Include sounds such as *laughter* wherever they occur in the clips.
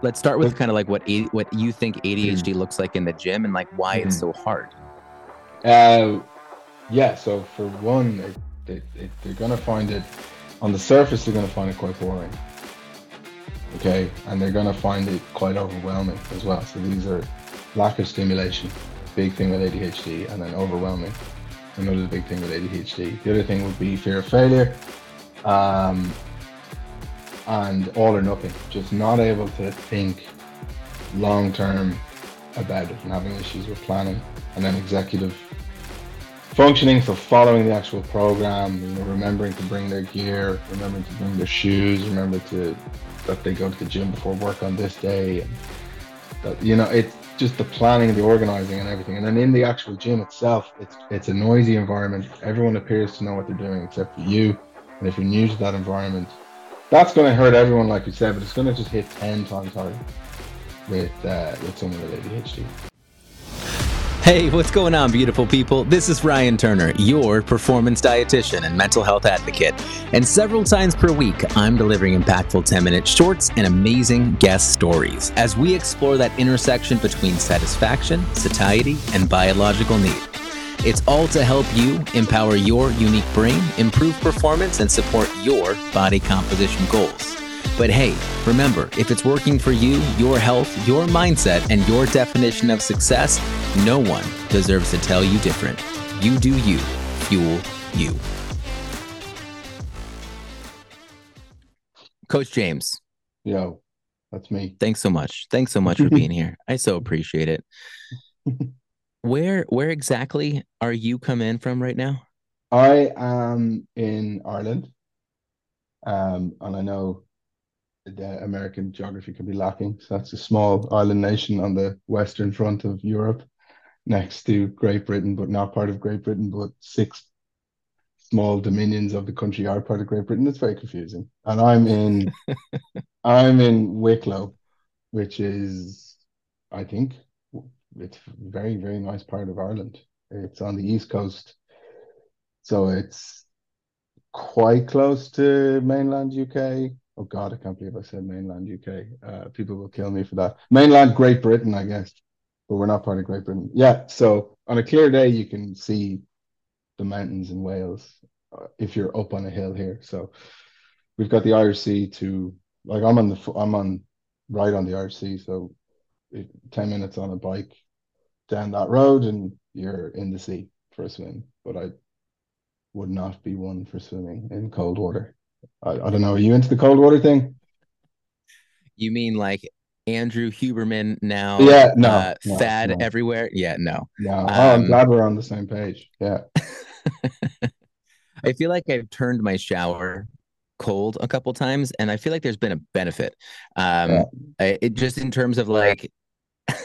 Let's start with kind of like what A- what you think ADHD looks like in the gym and like why it's Mhm. so hard. Uh, yeah. So for one, they, they, they, they're gonna find it on the surface. They're gonna find it quite boring. Okay, and they're gonna find it quite overwhelming as well. So these are lack of stimulation, big thing with ADHD, and then overwhelming, another big thing with ADHD. The other thing would be fear of failure, um, and all or nothing. Just not able to think long term about it and having issues with planning and then executive functioning so following the actual program you know remembering to bring their gear remembering to bring their shoes remember to that they go to the gym before work on this day. And that you know it's just the planning the organizing and everything. And then in the actual gym itself it's it's a noisy environment. Everyone appears to know what they're doing except for you. And if you're new to that environment that's going to hurt everyone like you said but it's going to just hit 10 times harder with uh, with someone with ADHD Hey, what's going on, beautiful people? This is Ryan Turner, your performance dietitian and mental health advocate. And several times per week, I'm delivering impactful 10 minute shorts and amazing guest stories as we explore that intersection between satisfaction, satiety, and biological need. It's all to help you empower your unique brain, improve performance, and support your body composition goals. But hey, remember, if it's working for you, your health, your mindset, and your definition of success, no one deserves to tell you different. You do you, fuel you. Coach James, yo that's me thanks so much. Thanks so much for being *laughs* here. I so appreciate it. *laughs* Where where exactly are you come in from right now? I am in Ireland, um, and I know the American geography can be lacking. So that's a small island nation on the western front of Europe, next to Great Britain, but not part of Great Britain. But six small dominions of the country are part of Great Britain. It's very confusing. And I'm in, *laughs* I'm in Wicklow, which is, I think, it's very very nice part of Ireland. It's on the east coast. So it's quite close to mainland UK. Oh God, I can't believe I said mainland UK. Uh, people will kill me for that. Mainland Great Britain, I guess, but we're not part of Great Britain. Yeah. So on a clear day, you can see the mountains in Wales uh, if you're up on a hill here. So we've got the Irish Sea to like I'm on the I'm on right on the Irish Sea. So it, ten minutes on a bike down that road and you're in the sea for a swim. But I would not be one for swimming in cold water. I, I don't know. Are you into the cold water thing? You mean like Andrew Huberman now? Yeah, no, uh, no, fad no. everywhere. Yeah, no. No. Oh, I'm Um, glad we're on the same page. Yeah. *laughs* I feel like I've turned my shower cold a couple times, and I feel like there's been a benefit. Um, Yeah. I, it just in terms of like,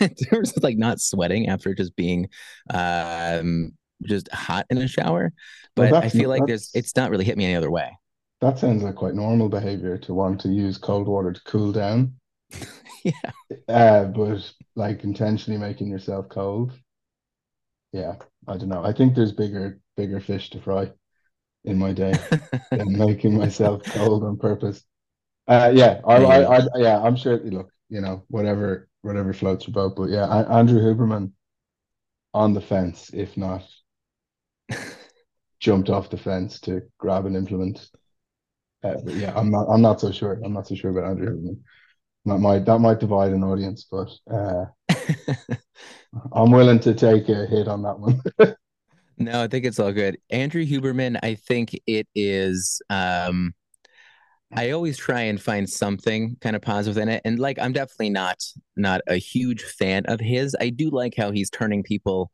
in terms of like not sweating after just being, um, just hot in a shower. Well, But I feel like there's, it's not really hit me any other way. That sounds like quite normal behavior to want to use cold water to cool down. *laughs* Yeah. Uh, but like intentionally making yourself cold. Yeah, I don't know. I think there's bigger bigger fish to fry in my day *laughs* than making myself cold on purpose. Uh, yeah, I, I, I, yeah, I'm sure. Look, you know, whatever, whatever floats your boat. But yeah, Andrew Huberman on the fence, if not jumped off the fence to grab an implement. Uh, but yeah, I'm not. I'm not so sure. I'm not so sure about Andrew Huberman. That might that might divide an audience, but uh, *laughs* I'm willing to take a hit on that one. *laughs* No, I think it's all good. Andrew Huberman, I think it is um I always try and find something kind of positive in it. And like I'm definitely not not a huge fan of his. I do like how he's turning people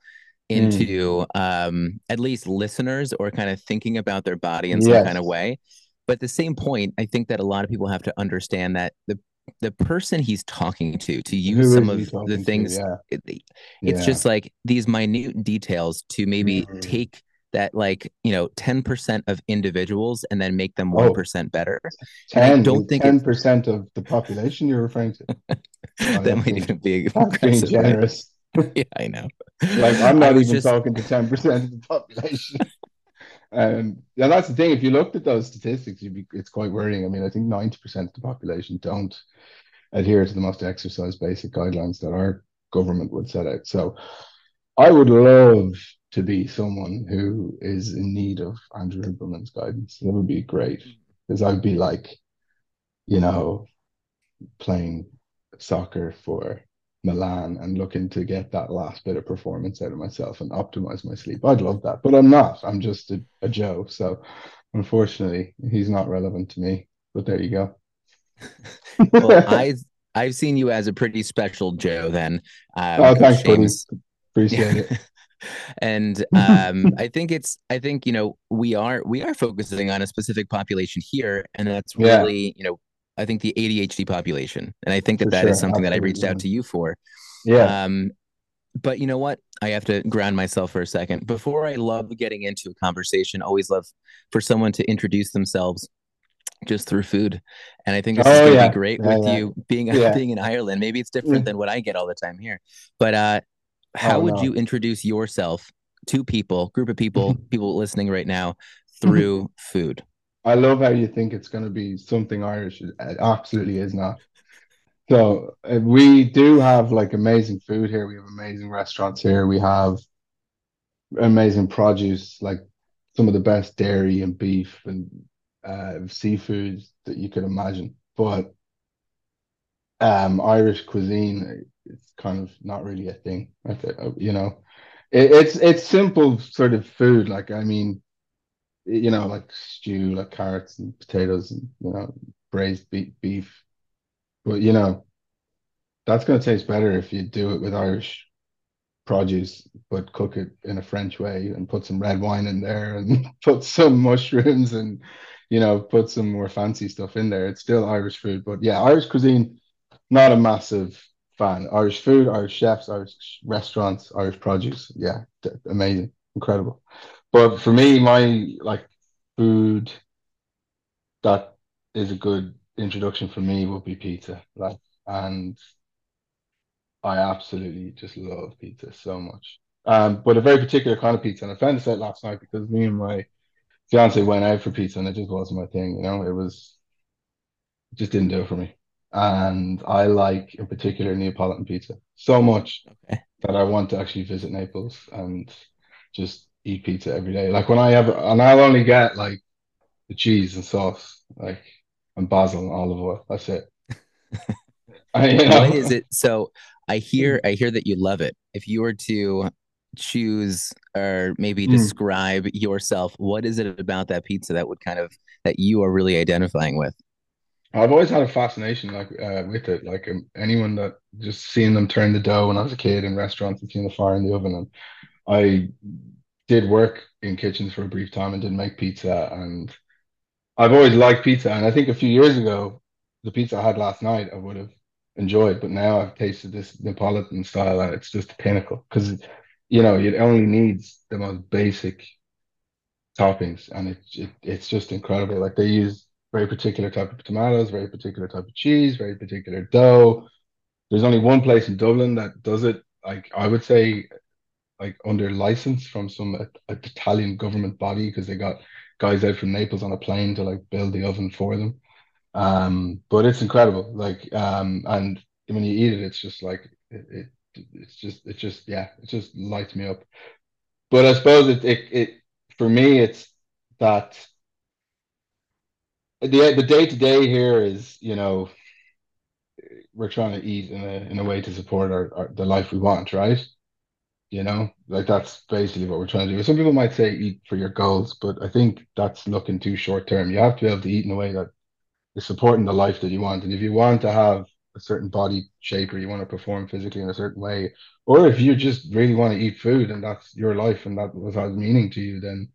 into um at least listeners or kind of thinking about their body in some Yes. kind of way. But at the same point, I think that a lot of people have to understand that the the person he's talking to to use Who some of the to? things Yeah, it- it's yeah. just like these minute details to maybe Mhm. take that like you know 10% of individuals and then make them Oh. 1% better and I ten. don't think ten it's- percent of the population you're referring to. *laughs* that might being- even be being generous. *laughs* yeah i know Like I'm not even just- talking to ten percent of the population. *laughs* Um, yeah, that's the thing. If you looked at those statistics, you'd be, it's quite worrying. I mean, I think ninety percent of the population don't adhere to the most exercise basic guidelines that our government would set out. So I would love to be someone who is in need of Andrew Huberman's guidance. That would be great because I'd be like, you know, playing soccer for Milan and looking to get that last bit of performance out of myself and optimize my sleep. I'd love that, but I'm not. I'm just a, a Joe. So unfortunately, he's not relevant to me. But there you go. *laughs* well, *laughs* I I've seen you as a pretty special Joe. Then, um, oh, thanks, James. Appreciate it. *laughs* and um, I think it's I think you know we are we are focusing on a specific population here, and that's really yeah. you know I think the ADHD population, and I think that for that sure. is something Absolutely. that I reached out to you for. Yeah. Um, but you know what? I have to ground myself for a second. Before I love getting into a conversation, always love for someone to introduce themselves just through food. And I think this oh, is going to yeah. be great yeah, with yeah. you being *laughs* being in Ireland. Maybe it's different than what I get all the time here. But uh, how oh, would no. you introduce yourself to people, group of people, *laughs* people listening right now through food? I love how you think it's going to be something Irish. It absolutely is not. So uh, we do have like amazing food here. We have amazing restaurants here. We have amazing produce, like some of the best dairy and beef and uh, seafood that you could imagine. But um, Irish cuisine it's kind of not really a thing. Uh, you know, it, it's it's simple sort of food. Like I mean, you know, like stew, like carrots and potatoes, and you know, braised beef, beef. But you know, that's going to taste better if you do it with Irish produce, but cook it in a French way and put some red wine in there and *laughs* put some mushrooms and you know put some more fancy stuff in there. It's still Irish food, but yeah, Irish cuisine, not a massive fan. Irish food, Irish chefs, Irish restaurants, Irish produce. Yeah, amazing, incredible. But for me, my like food that is a good introduction for me would be pizza. Like, and I absolutely just love pizza so much. Um, but a very particular kind of pizza. And I found this out last night because me and my fiance went out for pizza and it just wasn't my thing. You know, it was it just didn't do it for me and I like in particular Neapolitan pizza so much okay. that I want to actually visit Naples and just eat pizza every day. Like when I have, and I'll only get like the cheese and sauce, like and basil and olive oil. That's it. *laughs* I, *laughs* you know? What is it? So I hear, I hear that you love it. If you were to choose or maybe mm. describe yourself, what is it about that pizza that would kind of that you are really identifying with? I've always had a fascination like uh, with it. Like um, anyone that just seeing them turn the dough when I was a kid in restaurants and seeing the fire in the oven. And I did work in kitchens for a brief time and did make pizza. And I've always liked pizza. And I think a few years ago, the pizza I had last night, I would have enjoyed. But now I've tasted this Neapolitan style and it's just a pinnacle because, you know, it only needs the most basic toppings and it, it it's just incredible. Like they use very particular type of tomatoes, very particular type of cheese, very particular dough. There's only one place in Dublin that does it. Like I would say, like under license from some a Italian government body because they got guys out from Naples on a plane to like build the oven for them. Um, but it's incredible. Like um, and when you eat it, it's just like it, it it's just it's just yeah, it just lights me up. But I suppose it it, it for me it's that the the day to day here is you know we're trying to eat in a in a way to support our, our, the life we want, right? You know, like that's basically what we're trying to do. Some people might say eat for your goals, but I think that's looking too short term. You have to be able to eat in a way that is supporting the life that you want. And if you want to have a certain body shape or you want to perform physically in a certain way, or if you just really want to eat food and that's your life and that was has meaning to you, then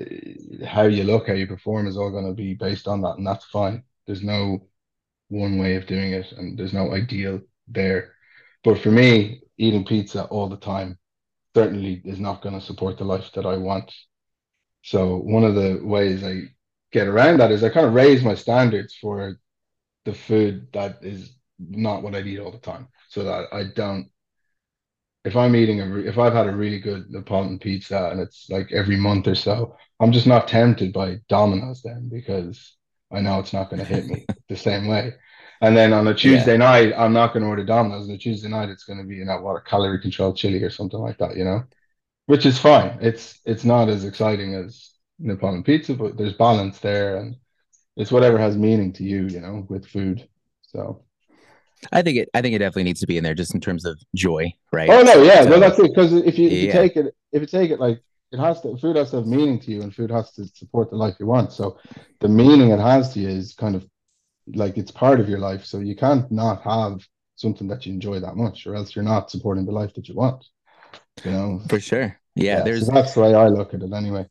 Uh, how you look, how you perform is all going to be based on that, and that's fine. There's no one way of doing it, and there's no ideal there. But for me, eating pizza all the time certainly is not going to support the life that I want. So one of the ways I get around that is I kind of raise my standards for the food that is not what I eat all the time, so that I don't if I'm eating a if I've had a really good Neapolitan pizza and it's like every month or so, I'm just not tempted by Domino's then because I know it's not going to hit me *laughs* the same way. And then on a Tuesday yeah. night, I'm not going to order Domino's. On a Tuesday night, it's going to be you know what a calorie controlled chili or something like that, you know, which is fine. It's it's not as exciting as Neapolitan pizza, but there's balance there, and it's whatever has meaning to you, you know, with food. So I think it. I think it definitely needs to be in there, just in terms of joy, right? Oh no, yeah, so, well that's it. Because if you, if you take it, if you take it like it has to, food has to have meaning to you, and food has to support the life you want. So the meaning it has to you is kind of like it's part of your life. So you can't not have something that you enjoy that much, or else you're not supporting the life that you want. You know, for sure. Yeah, yeah there's so that's the way I look at it anyway.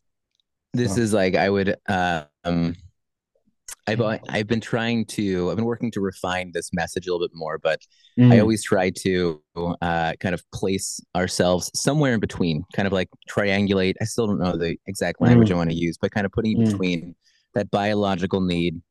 This so. is like I would um I've I've been trying to I've been working to refine this message a little bit more, but mm. I always try to uh, kind of place ourselves somewhere in between, kind of like triangulate. I still don't know the exact language mm. I want to use, but kind of putting mm. between that biological need,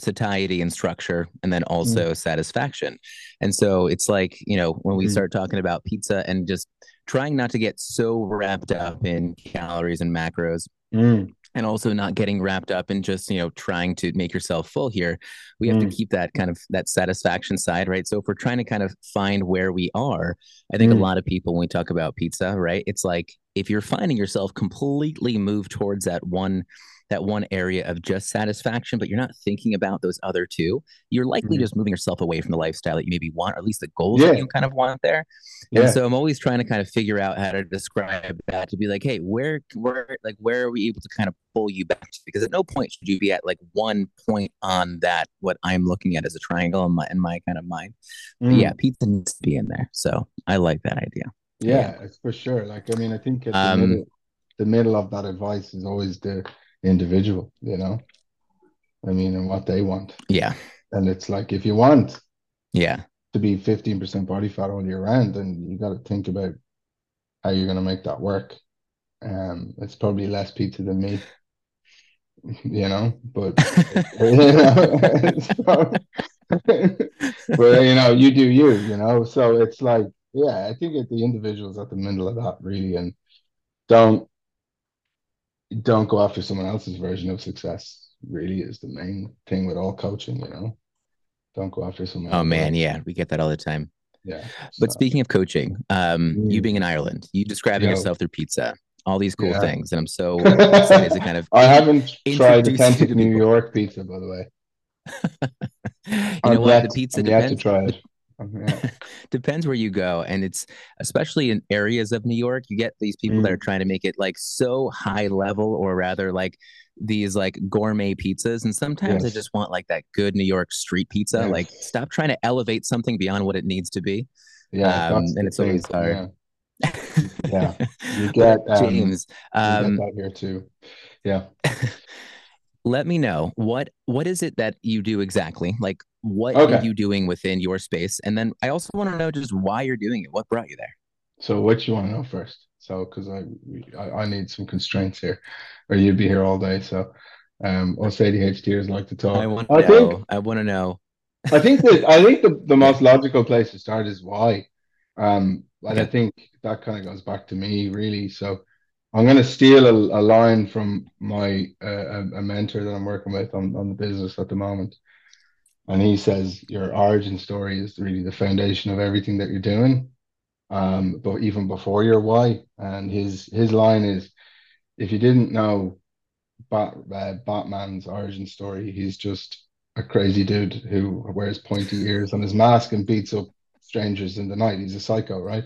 satiety and structure, and then also mm. satisfaction. And so it's like you know when we mm. start talking about pizza and just trying not to get so wrapped up in calories and macros. Mm and also not getting wrapped up in just you know trying to make yourself full here we have mm. to keep that kind of that satisfaction side right so if we're trying to kind of find where we are i think mm. a lot of people when we talk about pizza right it's like if you're finding yourself completely moved towards that one that one area of just satisfaction, but you're not thinking about those other two, you're likely mm-hmm. just moving yourself away from the lifestyle that you maybe want, or at least the goals yeah. that you kind of want there. Yeah. And so I'm always trying to kind of figure out how to describe that to be like, hey, where, where, like, where are we able to kind of pull you back to? Because at no point should you be at like one point on that what I'm looking at as a triangle in my in my kind of mind. Mm. yeah, pizza needs to be in there. So I like that idea. Yeah, yeah. for sure. Like, I mean, I think the, um, middle, the middle of that advice is always the individual, you know. I mean, and what they want. Yeah. And it's like if you want yeah to be 15% body fat all year round, then you got to think about how you're going to make that work. Um, it's probably less pizza than me, you know, but *laughs* you know, so, *laughs* but you know, you do you, you know. So it's like, yeah, I think it's the individual's at the middle of that really, and don't don't go after someone else's version of success really is the main thing with all coaching you know? Don't go after someone oh man yeah we get that all the time. Yeah but speaking of coaching um mm. you being in ireland you describing yourself through pizza all these cool yeah. things and i'm so *laughs* excited to kind of i haven't tried authentic new york pizza by the way. *laughs* You know what? The pizza depends. *laughs* Depends where you go. And it's especially in areas of New York, you get these people mm. that are trying to make it like so high level or rather like these like gourmet pizzas. And sometimes yes. I just want like that good New York street pizza. Yes. Like stop trying to elevate something beyond what it needs to be. Yeah. Um, and it's always hard. Yeah. *laughs* yeah. You get um, James. Um, you get here too. Yeah. *laughs* let me know what what is it that you do exactly like what okay. are you doing within your space? And then i also want to know just why you're doing it. What brought you there? So what you want to know first? So because I, I, I need some constraints here or you'd be here all day. So um us adhders like to talk. I want to I know. Think, i want to know. I think that i think the, the *laughs* most logical place to start is why. Um and i think that kind of goes back to me really. So I'm going to steal a, a line from my uh, a mentor that I'm working with on, on the business at the moment. And he says your origin story is really the foundation of everything that you're doing. Um, but even before your why. And his his line is if you didn't know Bat, uh, Batman's origin story, he's just a crazy dude who wears pointy ears on his mask and beats up strangers in the night. He's a psycho, right?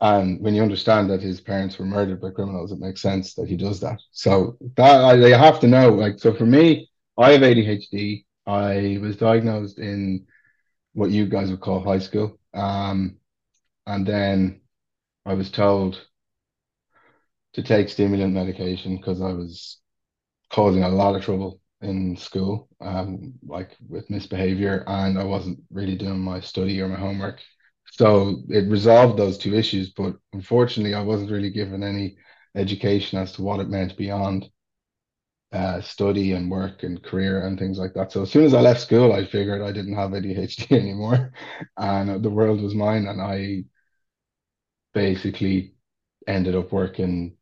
And when you understand that his parents were murdered by criminals, it makes sense that he does that. So that I, have to know. Like, so for me, I have ADHD. I was diagnosed in what you guys would call high school. Um, and then I was told to take stimulant medication because I was causing a lot of trouble in school, um, like with misbehavior, and I wasn't really doing my study or my homework so it resolved those two issues, but unfortunately, I wasn't really given any education as to what it meant beyond uh, study and work and career and things like that. So as soon as I left school, I figured I didn't have ADHD *laughs* anymore, and the world was mine. And I basically ended up working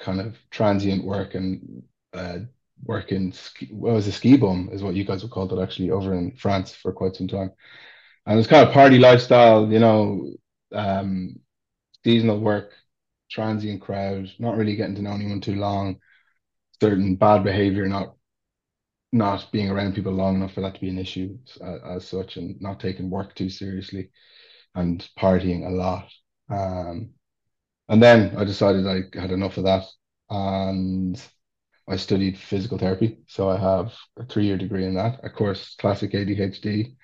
kind of transient work and uh, working. Ski, well, was a ski bum, is what you guys would call it actually, over in France for quite some time. And it was kind of party lifestyle, you know, um, seasonal work, transient crowd, not really getting to know anyone too long, certain bad behavior, not not being around people long enough for that to be an issue uh, as such, and not taking work too seriously, and partying a lot. Um, and then I decided I had enough of that, and I studied physical therapy. So I have a three year degree in that. Of course, classic ADHD.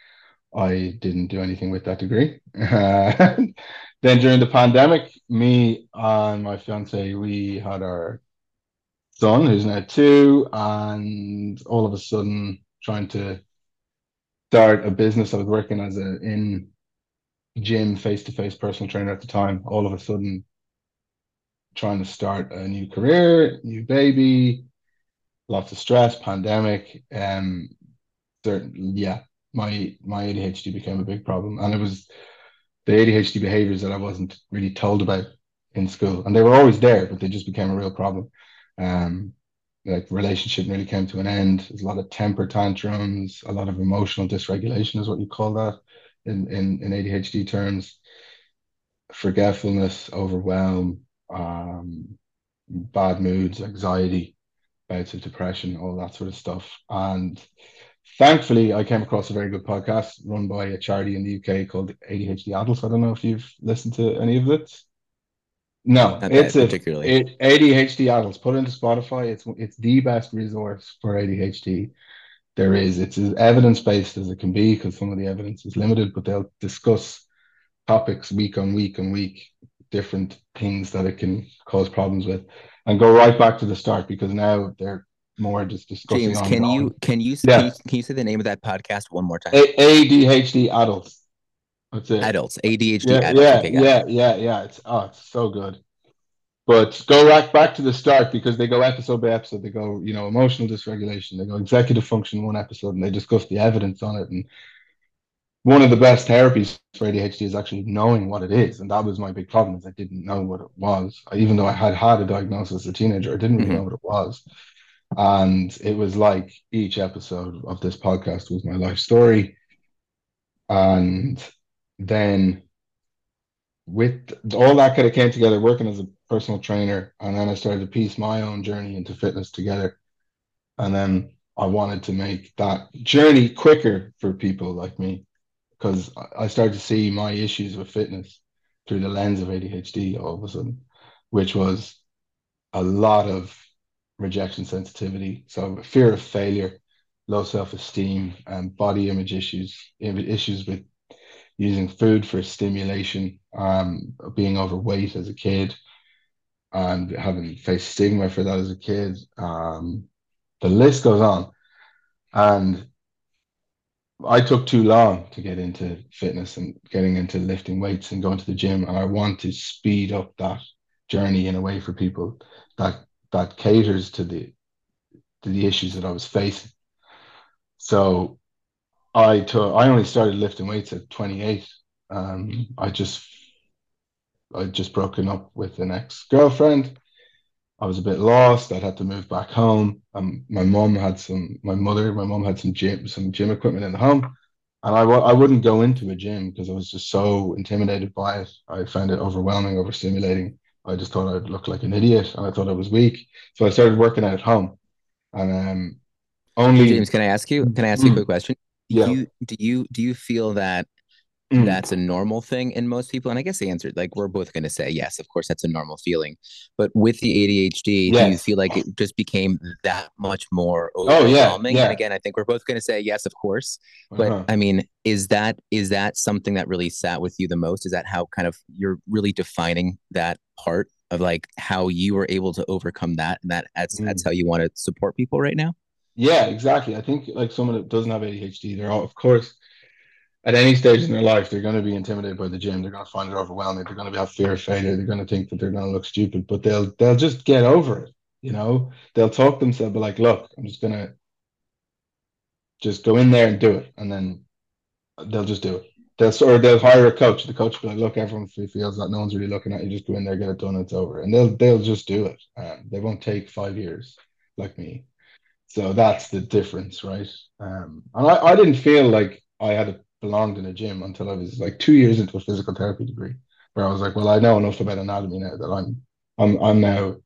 I didn't do anything with that degree. *laughs* then during the pandemic, me and my fiance, we had our son who's now two, and all of a sudden trying to start a business. I was working as a in gym face to face personal trainer at the time. All of a sudden, trying to start a new career, new baby, lots of stress, pandemic. Um, certain, yeah, my my ADHD became a big problem, and it was the ADHD behaviors that I wasn't really told about in school, and they were always there, but they just became a real problem. Um, like relationship nearly came to an end. There's a lot of temper tantrums, a lot of emotional dysregulation is what you call that in in, in ADHD terms. Forgetfulness, overwhelm, um, bad moods, anxiety, bouts of depression, all that sort of stuff. And thankfully, I came across a very good podcast run by a charity in the UK called ADHD Adults. I don't know if you've listened to any of it. No, Not it's a particularly. it, ADHD adults. Put it into Spotify. It's it's the best resource for ADHD there is. It's as evidence based as it can be because some of the evidence is limited, but they'll discuss topics week on week on week, different things that it can cause problems with, and go right back to the start because now they're more just discussing James, can you ongoing can you Yeah. can you, can you say the name of that podcast one more time? A- ADHD adults. That's it. Adults, ADHD Yeah, adults. yeah, okay, it. yeah, yeah, yeah. It's oh, it's so good. But go right back to the start because they go episode by episode. They go, you know, emotional dysregulation. They go executive function one episode, and they discuss the evidence on it. And one of the best therapies for ADHD is actually knowing what it is, and that was my big problem. Is I didn't know what it was. I, even though I had had a diagnosis as a teenager, I didn't really Mhm. know what it was. And it was like each episode of this podcast was my life story. And then with all that kind of came together working as a personal trainer and then I started to piece my own journey into fitness together. And then I wanted to make that journey quicker for people like me because I- started to see my issues with fitness through the lens of ADHD all of a sudden which was a lot of rejection sensitivity. So fear of failure low self-esteem and body image issues issues with using food for stimulation, um, being overweight as a kid, and having faced stigma for that as a kid. Um, the list goes on. And I took too long to get into fitness and getting into lifting weights and going to the gym. And I want to speed up that journey in a way for people that that caters to the to the issues that I was facing. So I took I only started lifting weights at 28. Um, I just I just broken up with an ex-girlfriend. I was a bit lost. I'd had to move back home. Um, my mom had some, my mother, my mom had some gym, some gym equipment in the home, and I I wouldn't go into a gym because I was just so intimidated by it. I found it overwhelming, overstimulating. I just thought I'd look like an idiot, and I thought I was weak. So I started working out at home, and um, only James, can I ask you? Can I ask you a Mm. quick question? Do Yeah. you do you do you feel that Mm. that's a normal thing in most people? And I guess the answer, like we're both going to say yes, of course, that's a normal feeling. But with the ADHD, do you feel like it just became that much more Oh, yeah, overwhelming? yeah. And again, I think we're both going to say yes, of course. But Uh-huh. I mean, is that is that something that really sat with you the most? Is that how kind of you're really defining that part of like how you were able to overcome that, and that that's that's Mm. how you want to support people right now? Yeah, exactly. I think like someone that doesn't have ADHD, they're all, of course, at any stage in their life, they're going to be intimidated by the gym. They're going to find it overwhelming. They're going to have fear of failure. They're going to think that they're going to look stupid, but they'll they'll just get over it. You know, they'll talk themselves, like, "Look, I'm just gonna just go in there and do it," and then they'll just do it. They'll or they'll hire a coach. The coach will be like, "Look, everyone feels that no one's really looking at you. Just go in there, get it done, it's over." And they'll they'll just do it. Um, they won't take five years like me. So that's the difference, right? Um, and I, I didn't feel like I had belonged in a gym until I was like two years into a physical therapy degree, where I was like, well, I know enough about anatomy now that I'm I'm I'm now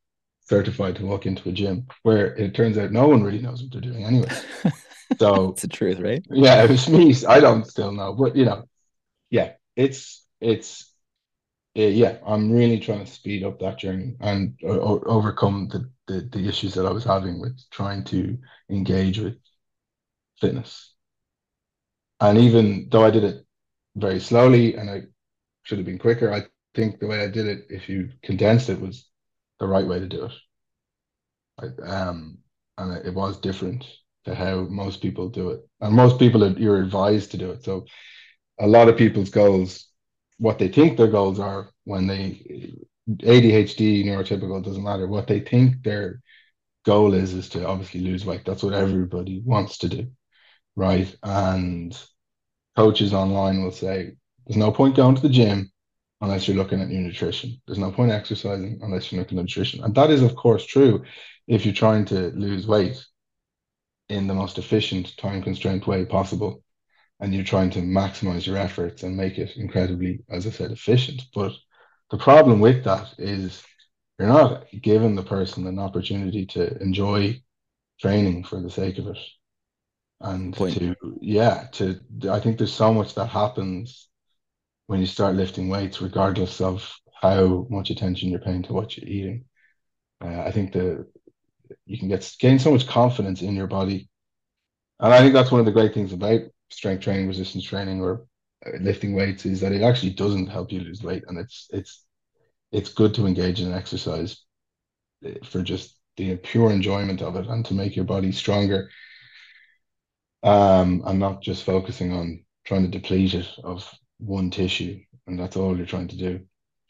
certified to walk into a gym. Where it turns out no one really knows what they're doing anyway. *laughs* So it's the truth, right? Yeah, it was me. I don't still know, but you know, yeah, it's it's yeah, I'm really trying to speed up that journey and uh, overcome the, the the issues that I was having with trying to engage with fitness. And even though I did it very slowly and I should have been quicker, I think the way I did it, if you condensed it, was the right way to do it. I, um, and it was different to how most people do it. And most people are, you're advised to do it. So a lot of people's goals, what they think their goals are when they ADHD, neurotypical, doesn't matter. What they think their goal is is to obviously lose weight. That's what everybody wants to do. Right. And coaches online will say, there's no point going to the gym unless you're looking at your nutrition. There's no point exercising unless you're looking at nutrition. And that is, of course, true if you're trying to lose weight in the most efficient, time constrained way possible. And you're trying to maximize your efforts and make it incredibly, as I said, efficient. But the problem with that is you're not giving the person an opportunity to enjoy training for the sake of it. And Point. to, yeah, to, I think there's so much that happens when you start lifting weights, regardless of how much attention you're paying to what you're eating. Uh, I think the you can get gain so much confidence in your body, and I think that's one of the great things about strength training, resistance training, or uh, lifting weights is that it actually doesn't help you lose weight, and it's it's it's good to engage in exercise uh, for just the pure enjoyment of it and to make your body stronger um and not just focusing on trying to deplete it of one tissue and that's all you're trying to do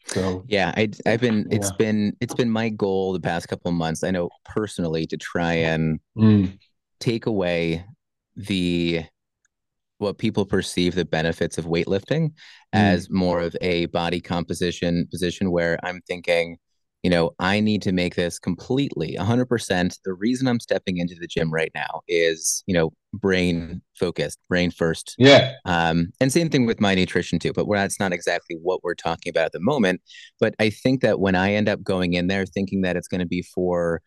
so yeah I, i've been it's yeah. been it's been my goal the past couple of months i know personally to try and mm. take away the what people perceive the benefits of weightlifting mm. as more of a body composition position where i'm thinking you know, I need to make this completely 100%. The reason I'm stepping into the gym right now is, you know, brain focused, brain first. Yeah. Um, and same thing with my nutrition too, but that's not exactly what we're talking about at the moment. But I think that when I end up going in there thinking that it's going to be for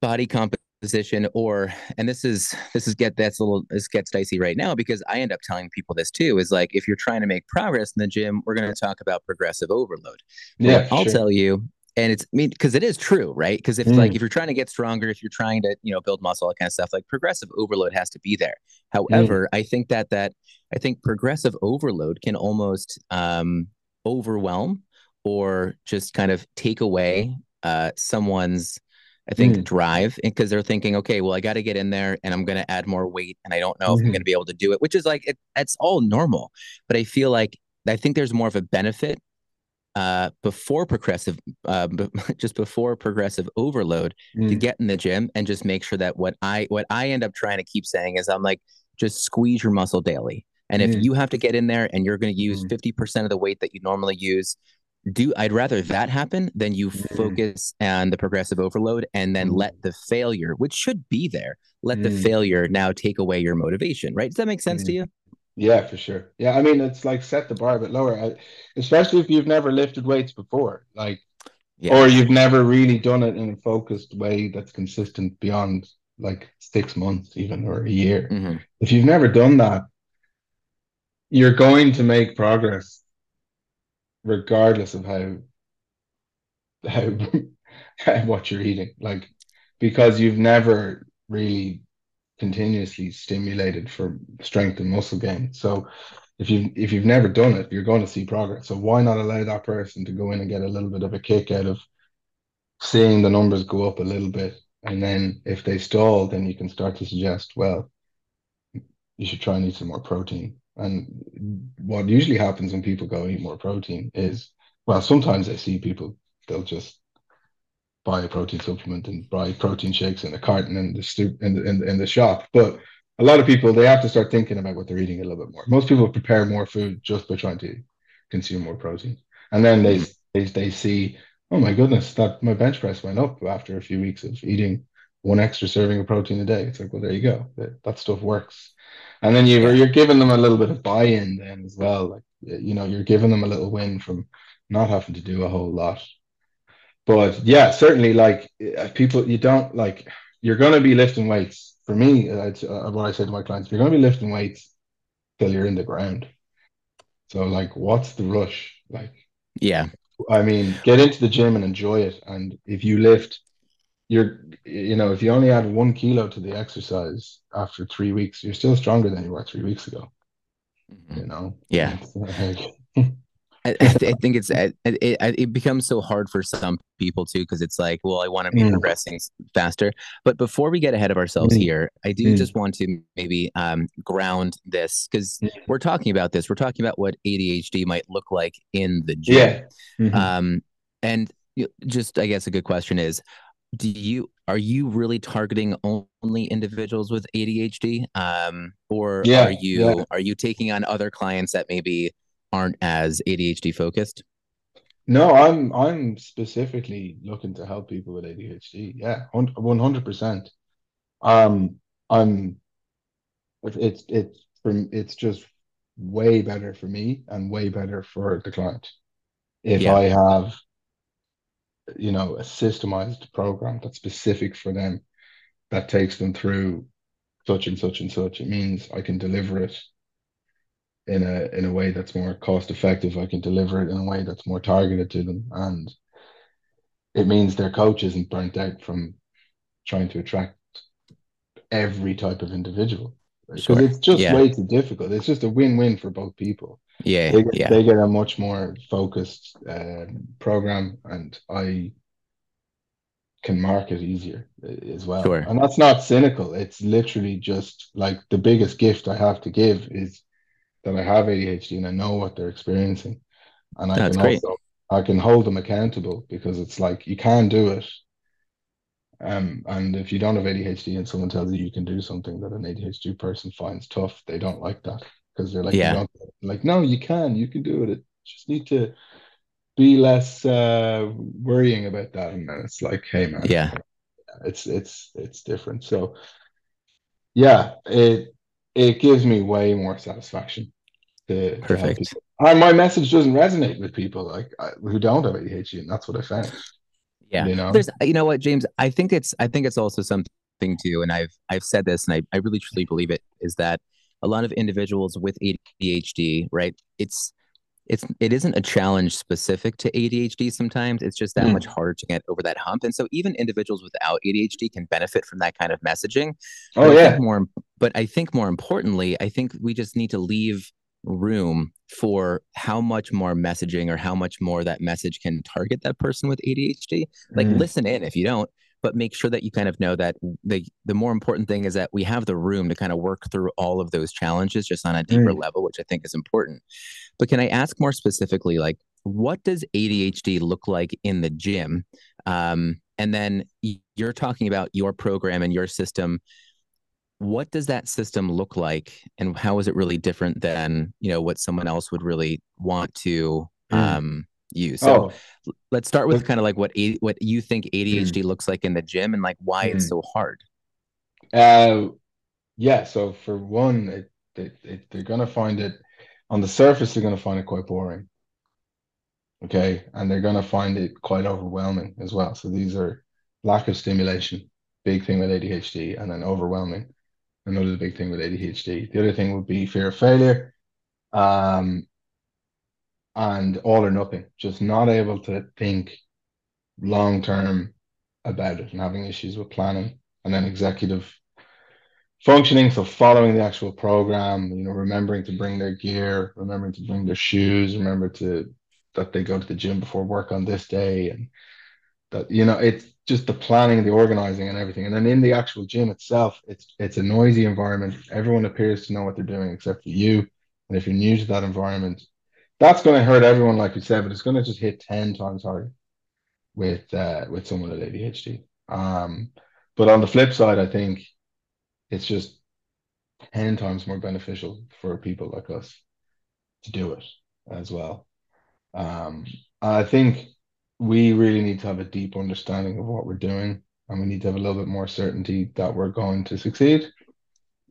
body composition or and this is this is get that's a little this gets dicey right now because I end up telling people this too is like if you're trying to make progress in the gym, we're going to talk about progressive overload. Yeah, I'll sure. tell you and it's I mean because it is true, right? Because if mm. like if you're trying to get stronger, if you're trying to you know build muscle, all that kind of stuff, like progressive overload has to be there. However, mm. I think that that I think progressive overload can almost um, overwhelm or just kind of take away uh, someone's I think mm. drive because they're thinking, okay, well, I got to get in there and I'm going to add more weight and I don't know mm-hmm. if I'm mm-hmm. going to be able to do it, which is like, it, it's all normal. But I feel like I think there's more of a benefit uh, before progressive, uh, b- *laughs* just before progressive overload, mm. to get in the gym and just make sure that what I what I end up trying to keep saying is I'm like just squeeze your muscle daily. And mm. if you have to get in there and you're going to use mm. 50% of the weight that you normally use, do I'd rather that happen than you mm. focus on the progressive overload and then let mm. the failure, which should be there, let the mm. failure now take away your motivation, right? Does that make sense to you? Yeah, for sure. Yeah, I mean, it's like set the bar a bit lower, I, especially if you've never lifted weights before, like, yeah. or you've never really done it in a focused way that's consistent beyond like six months, even or a year. Mm-hmm. If you've never done that, you're going to make progress regardless of how how *laughs* what you're eating, like, because you've never really continuously stimulated for strength and muscle gain. So if you if you've never done it, you're going to see progress. So why not allow that person to go in and get a little bit of a kick out of seeing the numbers go up a little bit, and then if they stall, then you can start to suggest, well, you should try and eat some more protein. And what usually happens when people go eat more protein is, well, sometimes I see people they'll just buy a protein supplement and buy protein shakes in a carton in the stu- in the, in the, in the shop. But a lot of people they have to start thinking about what they're eating a little bit more. Most people prepare more food just by trying to consume more protein, and then they they, they see, oh my goodness, that my bench press went up after a few weeks of eating one extra serving of protein a day. It's like, well, there you go. That, that stuff works. And then you're, you're giving them a little bit of buy-in then as well. Like, you know, you're giving them a little win from not having to do a whole lot. But yeah, certainly like uh, people, you don't like, you're going to be lifting weights. For me, uh, it's uh, what I say to my clients, you're going to be lifting weights till you're in the ground. So like, what's the rush? Like, Yeah. I mean, get into the gym and enjoy it. And if you lift, you're, you know, if you only add one kilo to the exercise after three weeks, you're still stronger than you were three weeks ago. Mhm. You know? Yeah. *laughs* I, I th- I think it's it, it, it becomes so hard for some people too because it's like well I want to be Mm. progressing faster but before we get ahead of ourselves Mm. here I do Mm. just want to maybe um, ground this because Mm. we're talking about this we're talking about what ADHD might look like in the gym yeah. Mhm. um, and just I guess a good question is do you are you really targeting only individuals with ADHD um, or Yeah, are you yeah. are you taking on other clients that maybe aren't as ADHD focused No, I'm I'm specifically looking to help people with ADHD. Yeah, hun- 100%. Um, I'm it's it's from it's just way better for me and way better for the client if Yeah. I have you know a systemized program that's specific for them that takes them through such and such and such. It means I can deliver it in a in a way that's more cost effective. I can deliver it in a way that's more targeted to them, and it means their coach isn't burnt out from trying to attract every type of individual because Sure. it's just Yeah. way too difficult. It's just a win-win for both people. yeah They get, yeah they get a much more focused um, program, and I can market easier uh, as well. Sure. And that's not cynical. It's literally just like the biggest gift I have to give is that I have ADHD and I know what they're experiencing, and I That's can great. also I can hold them accountable because it's like you can do it. Um, and if you don't have ADHD and someone tells you you can do something that an ADHD person finds tough, they don't like that because they're like, Yeah. like, no, you can, you can do it. It just need to be less uh worrying about that. And then it's like, hey man, yeah it's it's it's different. So yeah, it it gives me way more satisfaction to, to Perfect. people. And my message doesn't resonate with people like I, who don't have ADHD, and that's what I found. Yeah. You know? There's you know what, James, I think it's I think it's also something too, and I've I've said this and I, I really truly believe it, is that a lot of individuals with ADHD, right? It's it's it isn't a challenge specific to ADHD sometimes. It's just that Mm. much harder to get over that hump. And so even individuals without ADHD can benefit from that kind of messaging. Oh But yeah, more but I think more importantly, I think we just need to leave room for how much more messaging or how much more that message can target that person with ADHD. Like Mm. listen in if you don't, but make sure that you kind of know that the the more important thing is that we have the room to kind of work through all of those challenges just on a deeper Mm. level, which I think is important. But can I ask more specifically, like what does ADHD look like in the gym? Um, and then you're talking about your program and your system. What does that system look like, and how is it really different than you know what someone else would really want to Mm. um, use? So oh, let's start with kind of like what what you think ADHD looks like in the gym and like why it's Mm. so hard. uh, yeah. So for one, it, it, it, they're gonna find it on the surface. They're gonna find it quite boring. Okay, and they're gonna find it quite overwhelming as well. So these are lack of stimulation, big thing with ADHD, and then overwhelming, another big thing with ADHD. The other thing would be fear of failure, um, and all or nothing, just not able to think long term about it and having issues with planning and then executive functioning. So following the actual program, you know, remembering to bring their gear, remembering to bring their shoes, remember to that they go to the gym before work on this day and that you know it's just the planning the organizing and everything. And then in the actual gym itself it's it's a noisy environment. Everyone appears to know what they're doing except for you. And if you're new to that environment that's going to hurt everyone like you said but it's going to just hit 10 times harder with uh with someone with ADHD um but on the flip side I think it's just 10 times more beneficial for people like us to do it as well. Um I think we really need to have a deep understanding of what we're doing and we need to have a little bit more certainty that we're going to succeed.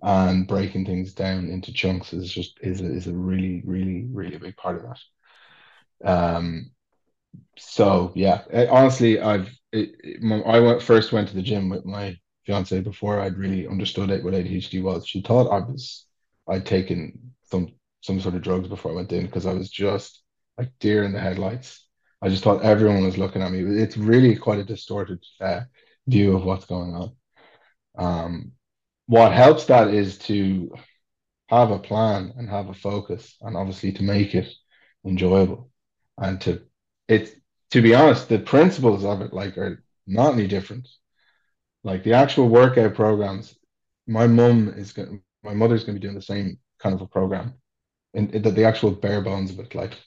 And breaking things down into chunks is just is a, is a really really really big part of that. Um, so yeah, honestly, I've it, it, I went first went to the gym with my fiance before I'd really understood it what ADHD was. She thought I was I'd taken some some sort of drugs before I went in because I was just like deer in the headlights. I just thought everyone was looking at me. It's really quite a distorted uh, view of what's going on. Um, what helps that is to have a plan and have a focus, and obviously to make it enjoyable, and to it's to be honest, the principles of it like are not any different. Like the actual workout programs, my mum is going, my mother's going to be doing the same kind of a program, and the, the actual bare bones of it, like,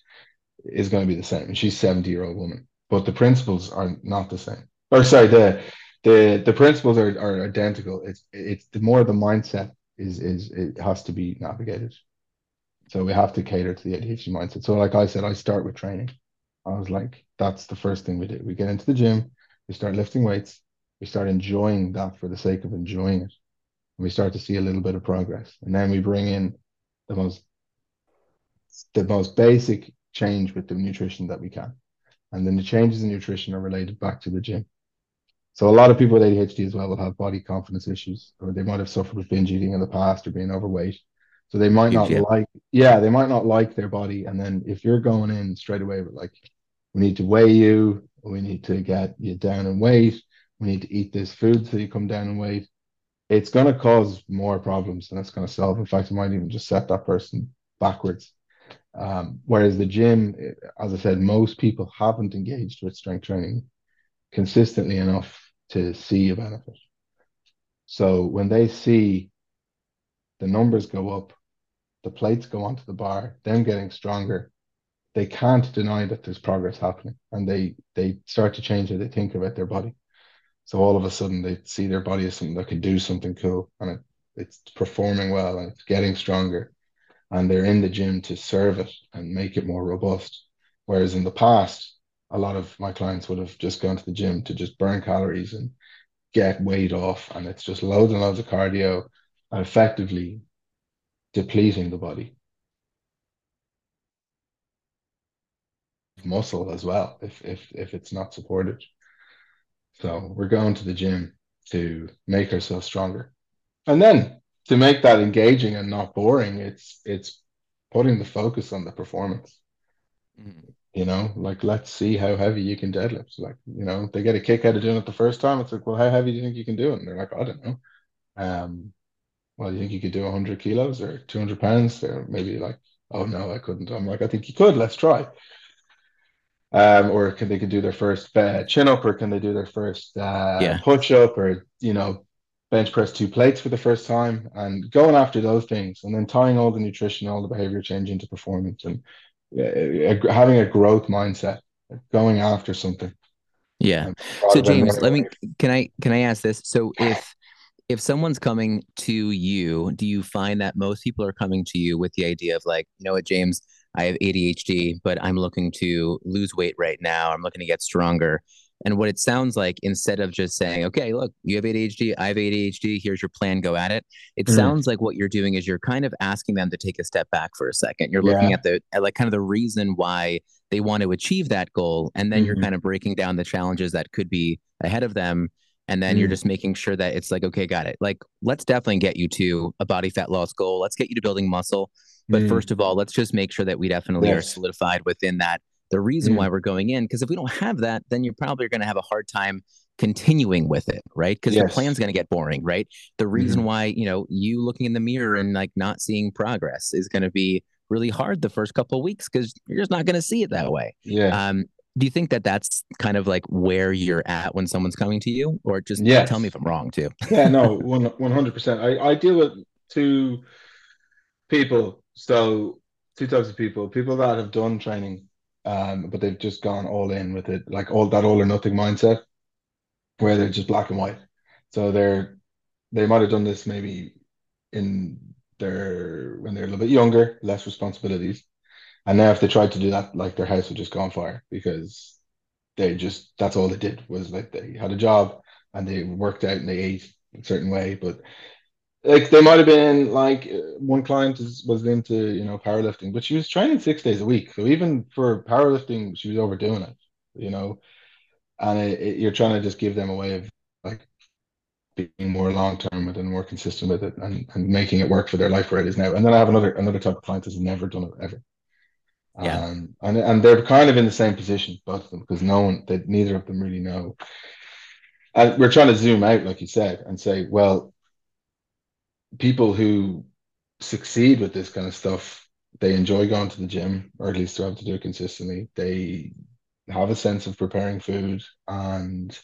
is going to be the same. She's seventy year old woman, but the principles are not the same. Or sorry, the the the principles are, are identical. It's it's the more the mindset is is it has to be navigated. So we have to cater to the ADHD mindset. So like I said, I start with training. I was like, that's the first thing we do. We get into the gym, we start lifting weights, we start enjoying that for the sake of enjoying it. And we start to see a little bit of progress. And then we bring in the most the most basic change with the nutrition that we can. And then the changes in nutrition are related back to the gym. So a lot of people with ADHD as well will have body confidence issues, or they might have suffered with binge eating in the past or being overweight. So they might not yeah. like, yeah, they might not like their body. And then if you're going in straight away with like, we need to weigh you, we need to get you down in weight, we need to eat this food so you come down in weight, it's going to cause more problems than it's going to solve. In fact, it might even just set that person backwards. Um, whereas the gym, as I said, most people haven't engaged with strength training consistently enough to see a benefit. So when they see the numbers go up, the plates go onto the bar, them getting stronger, they can't deny that there's progress happening and they they start to change how they think about their body. So all of a sudden they see their body as something that can do something cool and it, it's performing well and it's getting stronger and they're in the gym to serve it and make it more robust. Whereas in the past, a lot of my clients would have just gone to the gym to just burn calories and get weight off. And it's just loads and loads of cardio and effectively depleting the body. Muscle as well, if if if it's not supported. So we're going to the gym to make ourselves stronger. And then to make that engaging and not boring, it's it's putting the focus on the performance. Mm-hmm. You know, like let's see how heavy you can deadlift. Like, you know, they get a kick out of doing it the first time. It's like, well, how heavy do you think you can do it? And they're like, I don't know. Um, well, you think you could do 100 kilos or 200 pounds? They're maybe like, oh no, I couldn't. I'm like, I think you could. Let's try. Um, or can they can do their first uh, chin up, or can they do their first uh, yeah. push up, or you know, bench press two plates for the first time, and going after those things, and then tying all the nutrition, all the behavior change into performance, and uh, having a growth mindset, going after something. Yeah. So James, let me can I can I ask this? So if if someone's coming to you, do you find that most people are coming to you with the idea of like, you know what, James, I have ADHD, but I'm looking to lose weight right now. I'm looking to get stronger. And what it sounds like, instead of just saying, okay, look, you have ADHD, I have ADHD, here's your plan, go at it. It mm. sounds like what you're doing is you're kind of asking them to take a step back for a second. You're yeah. looking at the, at like kind of the reason why they want to achieve that goal. And then mm-hmm. you're kind of breaking down the challenges that could be ahead of them. And then mm. you're just making sure that it's like, okay, got it. Like, let's definitely get you to a body fat loss goal. Let's get you to building muscle. But mm. first of all, let's just make sure that we definitely yes. are solidified within that the reason mm. why we're going in. Because if we don't have that, then you're probably going to have a hard time continuing with it, right? Because yes. your plan's going to get boring, right? The reason mm. why, you know, you looking in the mirror and like not seeing progress is going to be really hard the first couple of weeks because you're just not going to see it that way. Yeah. Um, do you think that that's kind of like where you're at when someone's coming to you or just yes. tell me if i'm wrong too *laughs* yeah no *laughs* 100% I, I deal with two people so two types of people people that have done training um, but they've just gone all in with it, like all that all or nothing mindset, where they're just black and white. So they're they might have done this maybe in their when they're a little bit younger, less responsibilities, and now if they tried to do that, like their house would just go on fire because they just that's all they did was like they had a job, and they worked out and they ate a certain way, but like they might have been like one client is, was into you know powerlifting, but she was training six days a week. So even for powerlifting, she was overdoing it, you know. And it, it, you're trying to just give them a way of like being more long term with it and more consistent with it and, and making it work for their life where it is now. And then I have another another type of client that's never done it ever. Yeah. Um, and and they're kind of in the same position, both of them, because no one that neither of them really know. And we're trying to zoom out, like you said, and say, well, people who succeed with this kind of stuff, they enjoy going to the gym, or at least they have to do it consistently. They have a sense of preparing food and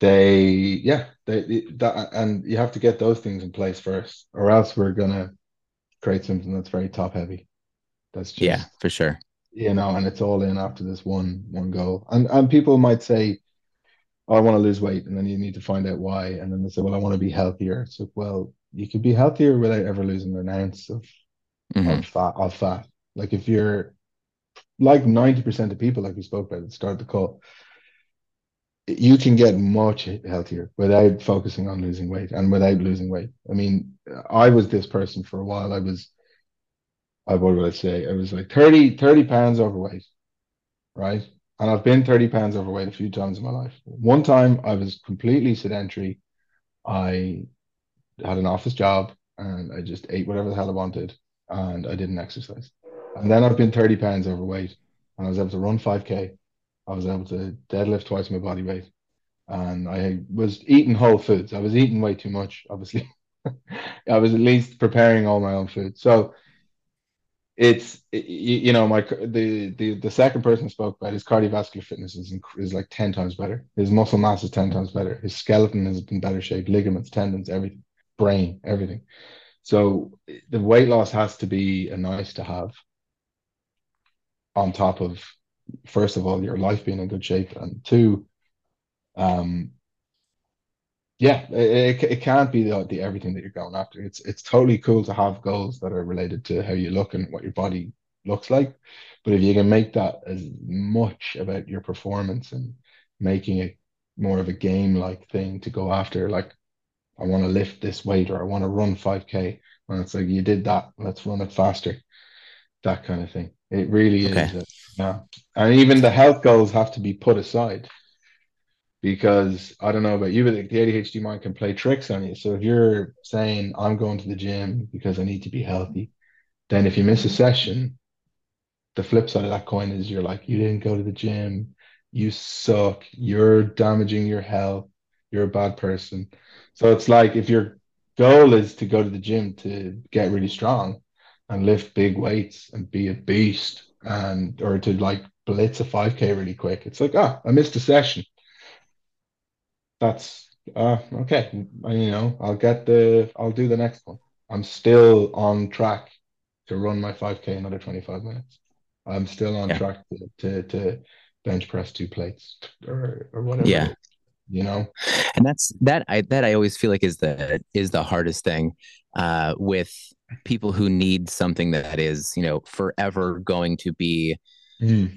they yeah they that and you have to get those things in place first or else we're gonna create something that's very top heavy. That's just yeah for sure. You know and it's all in after this one one goal. And and people might say i want to lose weight and then you need to find out why and then they say well i want to be healthier so well you could be healthier without ever losing an ounce of, mm-hmm. of fat of fat like if you're like 90% of people like we spoke about at the start of the call you can get much healthier without focusing on losing weight and without losing weight. I mean, I was this person for a while. I was, I what would I say? I was like 30, 30 pounds overweight, right? And I've been 30 pounds overweight a few times in my life. One time I was completely sedentary. I had an office job and I just ate whatever the hell I wanted and I didn't exercise. And then I've been 30 pounds overweight and I was able to run 5K I was able to deadlift twice my body weight, and I was eating whole foods. I was eating way too much, obviously. *laughs* I was at least preparing all my own food. So it's you know my the the the second person spoke about his cardiovascular fitness is is like 10 times better. His muscle mass is 10 times better. His skeleton is in better shape ligaments tendons everything brain everything. So the weight loss has to be a nice to have on top of first of all, your life being in good shape, and two, um, yeah, it, it can't be the, the everything that you're going after. It's it's totally cool to have goals that are related to how you look and what your body looks like, but if you can make that as much about your performance and making it more of a game like thing to go after, like I want to lift this weight or I want to run 5k, and it's like you did that, let's run it faster, that kind of thing. It really okay. is. A, yeah. And even the health goals have to be put aside because I don't know about you, but the ADHD mind can play tricks on you. So if you're saying, I'm going to the gym because I need to be healthy, then if you miss a session, the flip side of that coin is you're like, you didn't go to the gym, you suck, you're damaging your health, you're a bad person. So it's like if your goal is to go to the gym to get really strong, and lift big weights and be a beast and or to like blitz a 5k really quick it's like ah i missed a session that's uh okay. You know i'll get the i'll do the next one. I'm still on track to run my 5k another 25 minutes. I'm still on yeah. track to, to, to bench press two plates or or whatever. Yeah. You know? And that's that i that i always feel like is the is the hardest thing uh with people who need something that is you know forever going to be mm.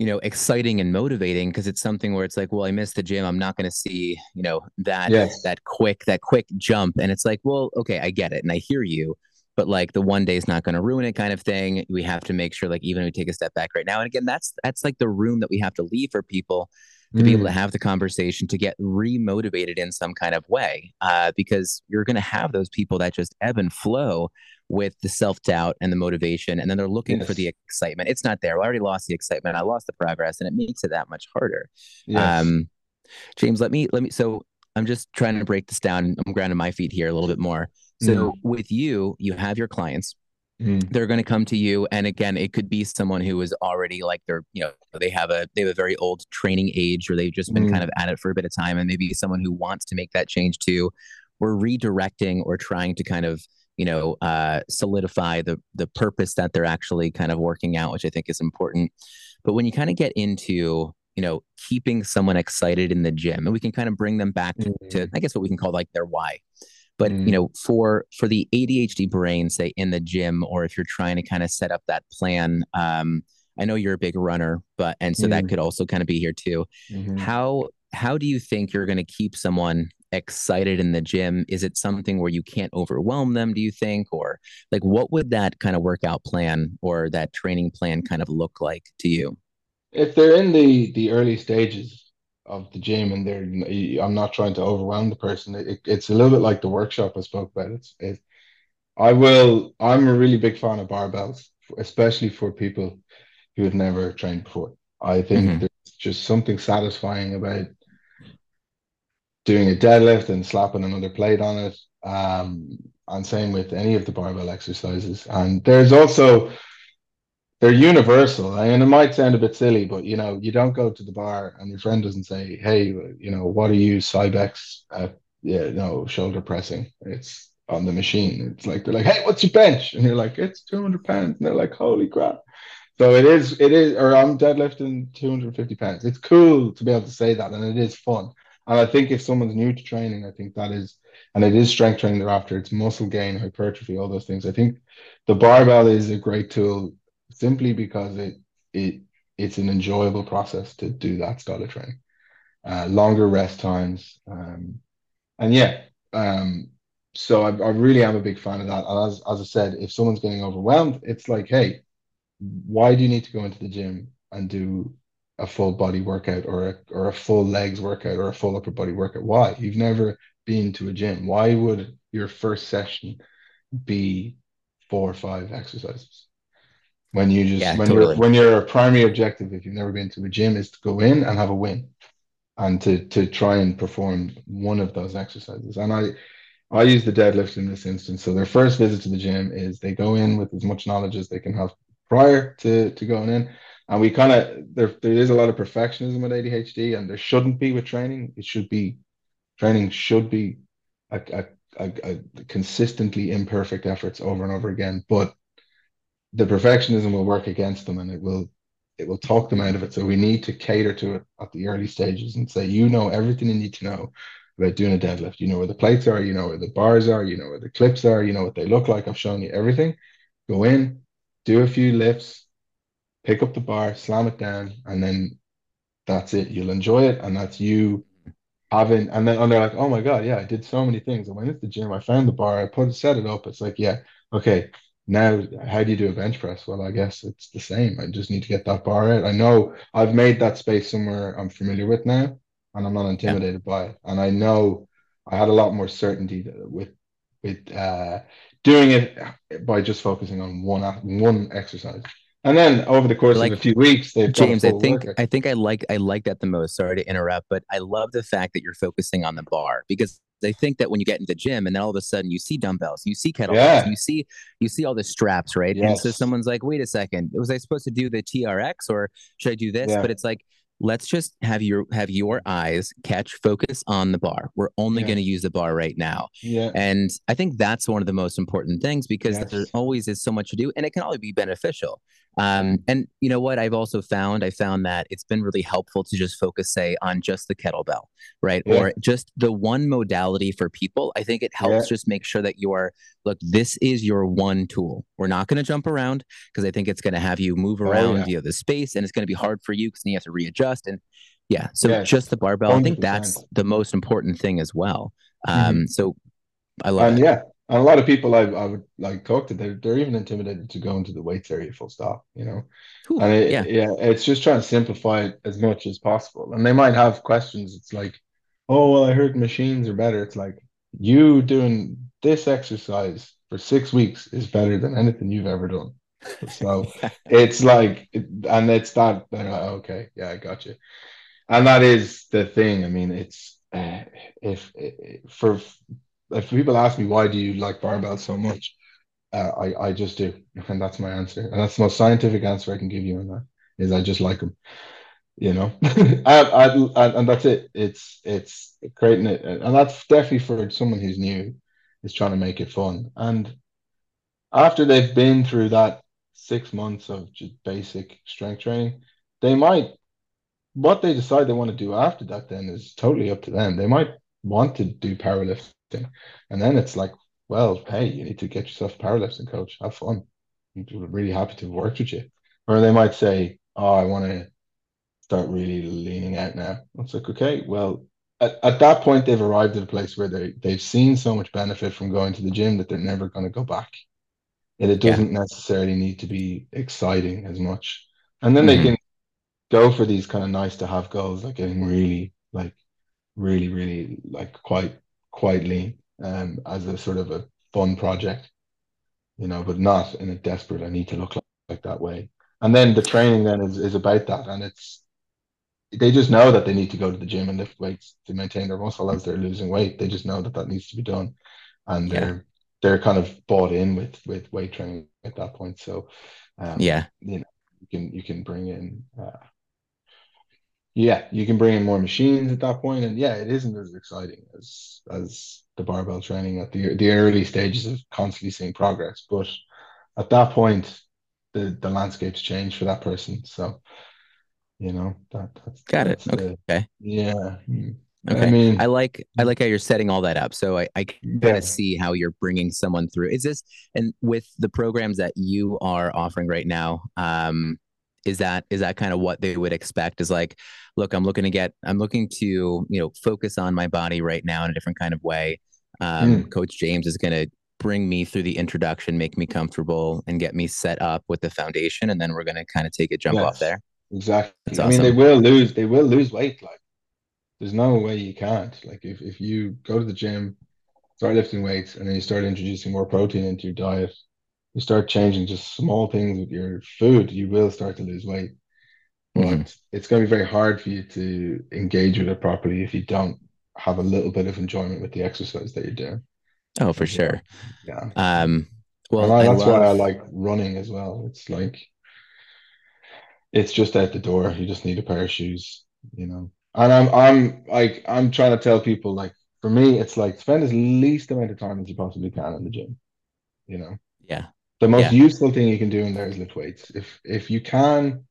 You know exciting and motivating because it's something where it's like well i missed the gym i'm not going to see you know that yes. that quick that quick jump and it's like well okay i get it and i hear you but like the one day is not going to ruin it kind of thing we have to make sure like even if we take a step back right now and again that's that's like the room that we have to leave for people to mm. be able to mm. have the conversation to get remotivated in some kind of way uh, because you're going to have those people that just ebb and flow with the self-doubt and the motivation and then they're looking yes. for the excitement it's not there i already lost the excitement i lost the progress and it makes it that much harder yes. um, james let me let me so i'm just trying to break this down i'm grounding my feet here a little bit more so mm. with you you have your clients Mm. They're going to come to you, and again, it could be someone who is already like they're, you know, they have a they have a very old training age, or they've just been mm. kind of at it for a bit of time, and maybe someone who wants to make that change too. We're redirecting or trying to kind of you know uh, solidify the the purpose that they're actually kind of working out, which I think is important. But when you kind of get into you know keeping someone excited in the gym, and we can kind of bring them back mm. to I guess what we can call like their why but mm. you know for for the adhd brain say in the gym or if you're trying to kind of set up that plan um, i know you're a big runner but and so mm. that could also kind of be here too mm-hmm. how how do you think you're going to keep someone excited in the gym? Is it something where you can't overwhelm them, do you think? Or like what would that kind of workout plan or that training plan kind of look like to you? If they're in the the early stages of the gym and they're I'm not trying to overwhelm the person. It, it's a little bit like the workshop I spoke about. It's it, I will I'm a really big fan of barbells, especially for people who have never trained before. I think mm-hmm. there's just something satisfying about doing a deadlift and slapping another plate on it. Um, and same with any of the barbell exercises. And there's also they're universal. and it might sound a bit silly, but you know, you don't go to the bar and your friend doesn't say, "Hey, you know, what are you Cybex? Yeah, no, shoulder pressing. It's on the machine. It's like they're like, "Hey, what's your bench?" And you're like, "It's 200 pounds." And they're like, "Holy crap!" So it is, it is, or I'm deadlifting 250 pounds. It's cool to be able to say that, and it is fun. And I think if someone's new to training, I think that is, and it is strength training thereafter, it's muscle gain, hypertrophy, all those things. I think the barbell is a great tool simply because it it it's an enjoyable process to do that style of training. Uh, longer rest times, um, and yeah, um, so I, I really am a big fan of that. And as as I said, if someone's getting overwhelmed, it's like, hey, why do you need to go into the gym and do a full body workout or a, or a full legs workout or a full upper body workout? Why? You've never been to a gym. Why would your first session be four or five exercises? When you just yeah, when totally. you're when your primary objective, if you've never been to a gym, is to go in and have a win and to to try and perform one of those exercises. And I I use the deadlift in this instance. So their first visit to the gym is they go in with as much knowledge as they can have prior to, to going in. And we kind of there there is a lot of perfectionism with ADHD, and there shouldn't be with training. It should be training should be a, a, a, a consistently imperfect efforts over and over again. But the perfectionism will work against them, and it will it will talk them out of it. So we need to cater to it at the early stages and say, you know everything you need to know about doing a deadlift. You know where the plates are, you know where the bars are, you know where the clips are, you know what they look like. I've shown you everything. Go in, do a few lifts, pick up the bar, slam it down, and then that's it. You'll enjoy it, and that's you having. And then and they're like, "Oh my god, yeah, I did so many things. I went into the gym, I found the bar, I put set it up. It's like, yeah, okay. Now, how do you do a bench press? Well, I guess it's the same. I just need to get that bar out. I know I've made that space somewhere I'm familiar with now, and I'm not intimidated yeah. by it. And I know I had a lot more certainty with with uh, doing it by just focusing on one one exercise. And then over the course like, of a few weeks, they've James. I think workout. I think I like I like that the most. Sorry to interrupt, but I love the fact that you're focusing on the bar because they think that when you get into the gym and then all of a sudden you see dumbbells, you see kettlebells, yeah. you see you see all the straps, right? Yes. And so someone's like, "Wait a second, was I supposed to do the TRX or should I do this?" Yeah. But it's like let's just have your have your eyes catch focus on the bar we're only yeah. going to use the bar right now yeah and i think that's one of the most important things because yes. there always is so much to do and it can only be beneficial um, and you know what I've also found? I found that it's been really helpful to just focus, say, on just the kettlebell, right? Yeah. Or just the one modality for people. I think it helps yeah. just make sure that you're, look, this is your one tool. We're not going to jump around because I think it's going to have you move around, oh, yeah. you know, the space and it's going to be hard for you because you have to readjust. And yeah, so just the barbell, 100%. I think that's the most important thing as well. Mm-hmm. Um, so I love it. yeah, and a lot of people I, I would like talk to, they're, they're even intimidated to go into the weights area full stop, you know? Ooh, and it, yeah. yeah, it's just trying to simplify it as much as possible. And they might have questions. It's like, oh, well, I heard machines are better. It's like, you doing this exercise for six weeks is better than anything you've ever done. So *laughs* it's like, and it's that, like, okay, yeah, I got you. And that is the thing. I mean, it's, uh, if, if for if people ask me why do you like barbells so much, uh, I I just do, and that's my answer, and that's the most scientific answer I can give you on that. Is I just like them, you know, *laughs* I, I, and that's it. It's it's creating it, and that's definitely for someone who's new, is trying to make it fun. And after they've been through that six months of just basic strength training, they might what they decide they want to do after that then is totally up to them. They might want to do powerlifting and then it's like, well, hey, you need to get yourself a powerlifting coach. Have fun. I'm really happy to have worked with you. Or they might say, oh, I want to start really leaning out now. It's like, okay, well, at, at that point they've arrived at a place where they they've seen so much benefit from going to the gym that they're never going to go back. And it doesn't yeah. necessarily need to be exciting as much. And then mm-hmm. they can go for these kind of nice to have goals, like getting really, like, really, really, like quite, lean, um, as a sort of a fun project, you know, but not in a desperate. I need to look like, like that way. And then the training then is is about that, and it's they just know that they need to go to the gym and lift weights to maintain their muscle as they're losing weight. They just know that that needs to be done, and yeah. they're they're kind of bought in with with weight training at that point. So, um, yeah, you know, you can you can bring in, uh, yeah, you can bring in more machines at that point, and yeah, it isn't as exciting as as the barbell training at the the early stages of constantly seeing progress, but at that point, the the landscape's changed for that person. So you know that that's got that's it okay. The, okay yeah okay i mean i like i like how you're setting all that up so i, I can kind of see how you're bringing someone through is this and with the programs that you are offering right now um is that is that kind of what they would expect is like look i'm looking to get i'm looking to you know focus on my body right now in a different kind of way um, mm. coach james is going to bring me through the introduction make me comfortable and get me set up with the foundation and then we're going to kind of take a jump yes. off there Exactly. I mean, they will lose. They will lose weight. Like, there's no way you can't. Like, if if you go to the gym, start lifting weights, and then you start introducing more protein into your diet, you start changing just small things with your food, you will start to lose weight. But mm-hmm. it's going to be very hard for you to engage with it properly if you don't have a little bit of enjoyment with the exercise that you're doing. Oh, for sure. Yeah. Um. Well, I, that's love... why I like running as well. It's like it's just out the door. You just need a pair of shoes, you know. And I'm I'm like I'm trying to tell people like for me, it's like spend as least amount of time as you possibly can in the gym. You know. Yeah. The most yeah. useful thing you can do in there is lift weights. If if you can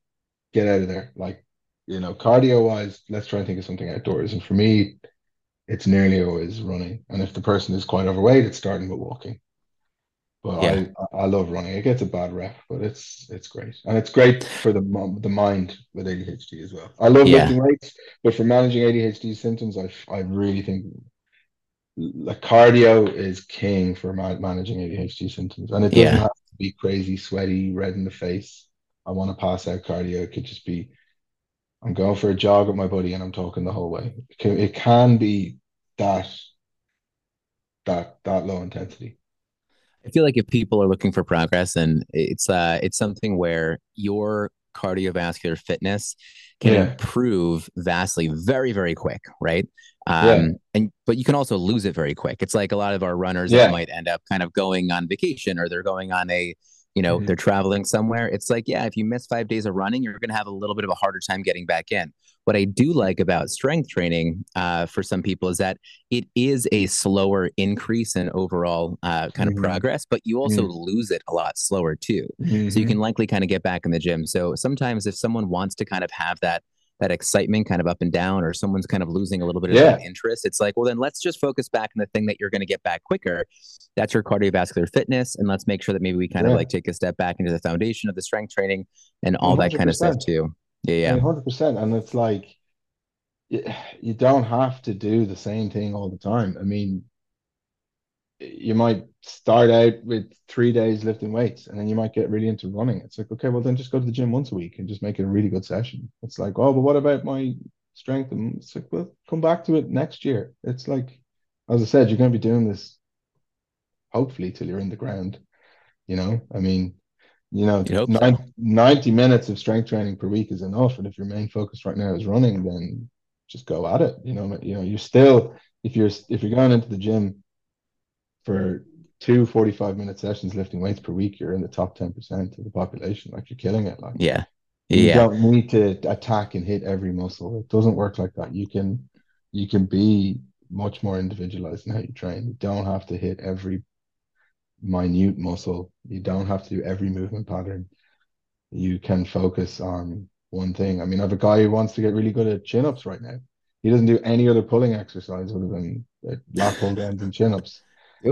get out of there, like you know, cardio wise, let's try and think of something outdoors. And for me, it's nearly always running. And if the person is quite overweight, it's starting with walking. But yeah. I, I love running. It gets a bad rep, but it's it's great, and it's great for the the mind with ADHD as well. I love yeah. lifting weights, but for managing ADHD symptoms, I I really think like cardio is king for managing ADHD symptoms, and it doesn't yeah. have be crazy, sweaty, red in the face. I want to pass out cardio. It could just be I'm going for a jog with my buddy, and I'm talking the whole way. It can, be that that that low intensity. I feel like if people are looking for progress, and it's uh, it's something where your cardiovascular fitness can yeah. improve vastly, very very quick, right? Um, yeah. And but you can also lose it very quick. It's like a lot of our runners yeah. that might end up kind of going on vacation or they're going on a you know, mm-hmm. they're traveling somewhere. It's like, yeah, if you miss five days of running, you're going to have a little bit of a harder time getting back in. What I do like about strength training uh, for some people is that it is a slower increase in overall uh, kind mm-hmm. of progress, but you also mm-hmm. lose it a lot slower too. So you mm-hmm. can likely kind of get back in the gym. So sometimes if someone wants to kind of have that that excitement kind of up and down or someone's kind of losing a little bit of yeah. interest it's like well then let's just focus back on the thing that you're going to get back quicker that's your cardiovascular fitness and let's make sure that maybe we kind yeah. of like take a step back into the foundation of the strength training and all 100%. that kind of stuff too yeah yeah 100% and it's like you don't have to do the same thing all the time i mean you might start out with three days lifting weights and then you might get really into running. It's like, okay, well, then just go to the gym once a week and just make it a really good session. It's like, oh, but what about my strength? And it's like, well, come back to it next year. It's like, as I said, you're going to be doing this hopefully till you're in the ground. You know, I mean, you know, 90, so. 90 minutes of strength training per week is enough. And if your main focus right now is running, then just go at it. You know, you know, you're still if you're if you're going into the gym for two 45 minute sessions lifting weights per week, you're in the top 10% of the population. Like you're killing it. Like, yeah. Yeah. You yeah. don't need to attack and hit every muscle. It doesn't work like that. You can, you can be much more individualized in how you train. You don't have to hit every minute muscle. You don't have to do every movement pattern. You can focus on one thing. I mean, I have a guy who wants to get really good at chin ups right now. He doesn't do any other pulling exercise other than lat pull downs and chin ups.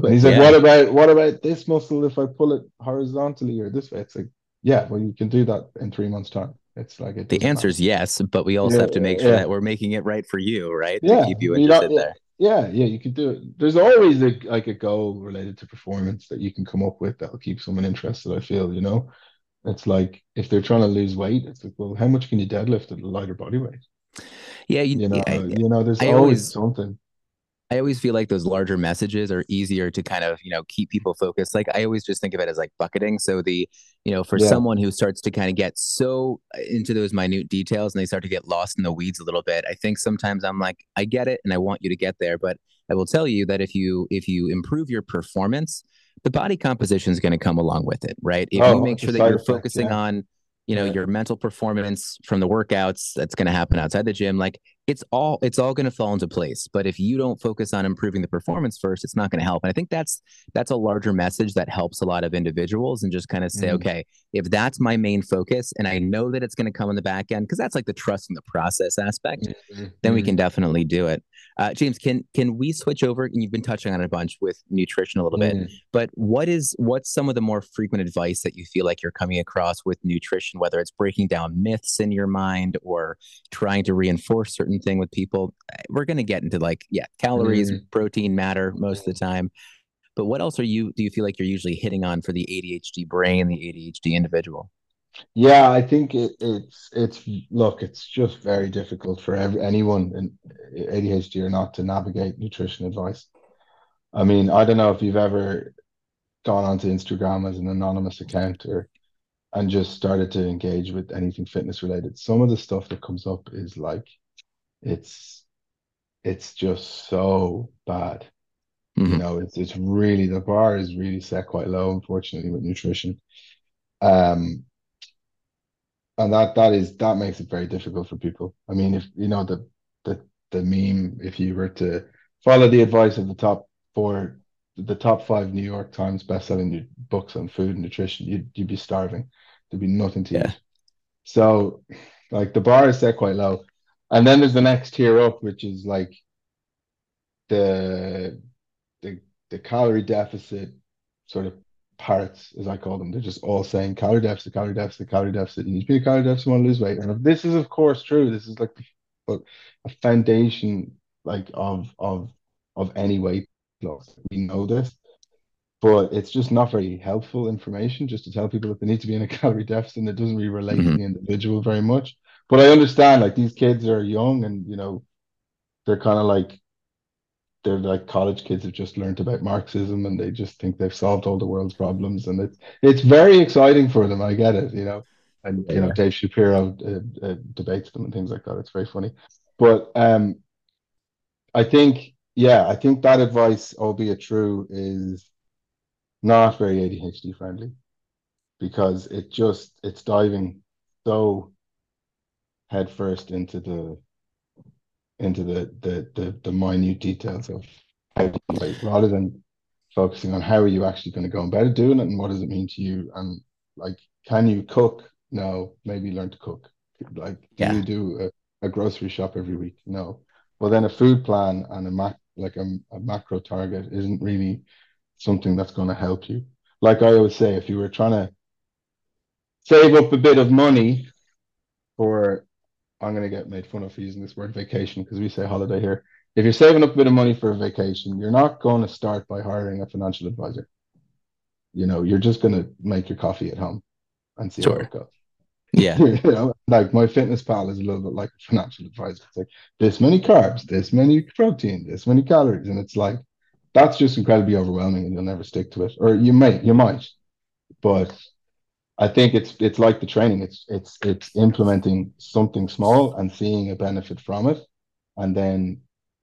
And he's like, yeah. what about what about this muscle if I pull it horizontally or this way? It's like, yeah, well, you can do that in three months' time. It's like it the answer is yes, but we also Yeah, have to make sure yeah. that we're making it right for you, right? To Yeah, keep you you interested yeah, there. Yeah, yeah, you could do it. There's always a, like a goal related to performance that you can come up with that'll keep someone interested, I feel, you know. It's like if they're trying to lose weight, it's like, well, how much can you deadlift at a lighter body weight? Yeah, you, You know, I, you know, there's I always always something. I always feel like those larger messages are easier to kind of, you know, keep people focused. Like I always just think of it as like bucketing. So the, you know, for Yeah. someone who starts to kind of get so uh, into those minute details and they start to get lost in the weeds a little bit, I think sometimes I'm like, I get it and I want you to get there, but I will tell you that if you if you improve your performance, the body composition is going to come along with it, right? If you Oh, make sure that you're focusing yeah. on, you know, Yeah. your mental performance from the workouts, that's going to happen outside the gym, like it's all it's all going to fall into place but if you don't focus on improving the performance first it's not going to help and i think that's that's a larger message that helps a lot of individuals and just kind of say Mhm. okay if that's my main focus and i know that it's going to come in the back end because that's like the trust in the process aspect Mhm. then we can definitely do it uh, james can can we switch over and you've been touching on it a bunch with nutrition a little bit Mhm. but what is what's some of the more frequent advice that you feel like you're coming across with nutrition whether it's breaking down myths in your mind or trying to reinforce certain thing with people we're going to get into like yeah calories Mhm. protein matter most of the time but what else are you do you feel like you're usually hitting on for the adhd brain and the adhd individual Yeah, I think it, it's it's look, it's just very difficult for every, anyone in ADHD or not to navigate nutrition advice. I mean, I don't know if you've ever gone onto Instagram as an anonymous account or and just started to engage with anything fitness related. Some of the stuff that comes up is like it's it's just so bad. You Mhm. know, it's it's really the bar is really set quite low, unfortunately, with nutrition. Um, and that that is that makes it very difficult for people. I mean, if you know the the the meme, if you were to follow the advice of the top four, the top five New York Times best-selling books on food and nutrition, you'd you'd be starving. There'd be nothing to yeah eat. So, like the bar is set quite low, and then there's the next tier up, which is like the the the calorie deficit sort of parrots, as I call them. They're just all saying calorie deficit, calorie deficit, calorie deficit. You need to be a calorie deficit, you want to lose weight. And if this is of course true. This is like a a foundation like of of of any weight loss. We know this, but it's just not very helpful information just to tell people that they need to be in a *laughs* calorie deficit and it doesn't really relate to Mhm. the individual very much. But I understand like these kids are young and you know they're kind of like they're like college kids have just learned about Marxism and they just think they've solved all the world's problems and it's it's very exciting for them. I get it, you know. And Yeah, you know. Dave Shapiro uh, uh, debates them and things like that. It's very funny. But um, I think yeah, I think that advice, albeit true, is not very ADHD friendly because it just it's diving so headfirst into the into the the the, the minute details of how to lose rather than focusing on how are you actually going to go about doing it and what does it mean to you? And like can you cook? No. Maybe learn to cook. Like do yeah. you do a, a grocery shop every week? No. Well then a food plan and a mac like a, a macro target isn't really something that's going to help you. Like i always say if you were trying to save up a bit of money for I'm going to get made fun of for using this word vacation because we say holiday here. If you're saving up a bit of money for a vacation, you're not going to start by hiring a financial advisor. You know, you're just going to make your coffee at home and see how sure it goes. yeah *laughs* You know, like MyFitnessPal is a little bit like a financial advisor. It's like this many carbs, this many protein, this many calories, and it's like that's just incredibly overwhelming, and you'll never stick to it. Or you might, you might, but I think it's it's like the training. It's it's it's implementing something small and seeing a benefit from it, and then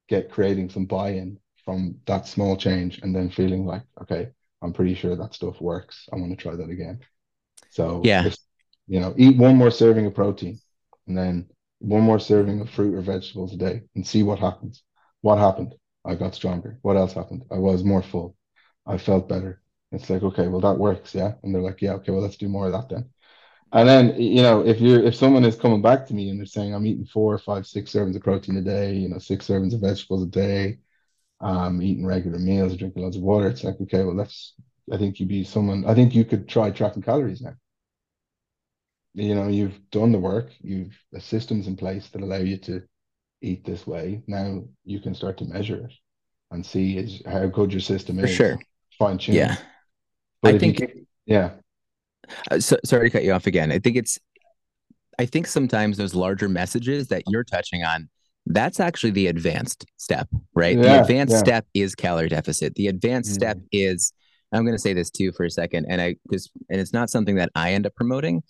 get creating some buy-in from that small change, and then feeling like, okay, I'm pretty sure that stuff works. I want to try that again. So yeah if you know, eat one more serving of protein, and then one more serving of fruit or vegetables a day, and see what happens. What happened? I got stronger. What else happened? I was more full. I felt better. It's like, okay, well, that works, yeah. And they're like, yeah, okay, well, let's do more of that then. And then, you know, if you're if someone is coming back to me and they're saying I'm eating four, five, six servings of protein a day, you know, six servings of vegetables a day, um, eating regular meals, drinking lots of water, it's like, okay, well, that's I think you'd be someone I think you could try tracking calories now. you know, you've done the work, you've the systems in place that allow you to eat this way. Now you can start to measure it and see is how good your system For is. sure. Fine tune. Yeah. But I if you think yeah. Uh, so, sorry to cut you off again. I think it's, I think sometimes those larger messages that you're touching on, that's actually the advanced step, right? the advanced yeah. step is calorie deficit. The advanced Mm. step is, I'm going to say this too for a second, and I because and it's not something that I end up promoting,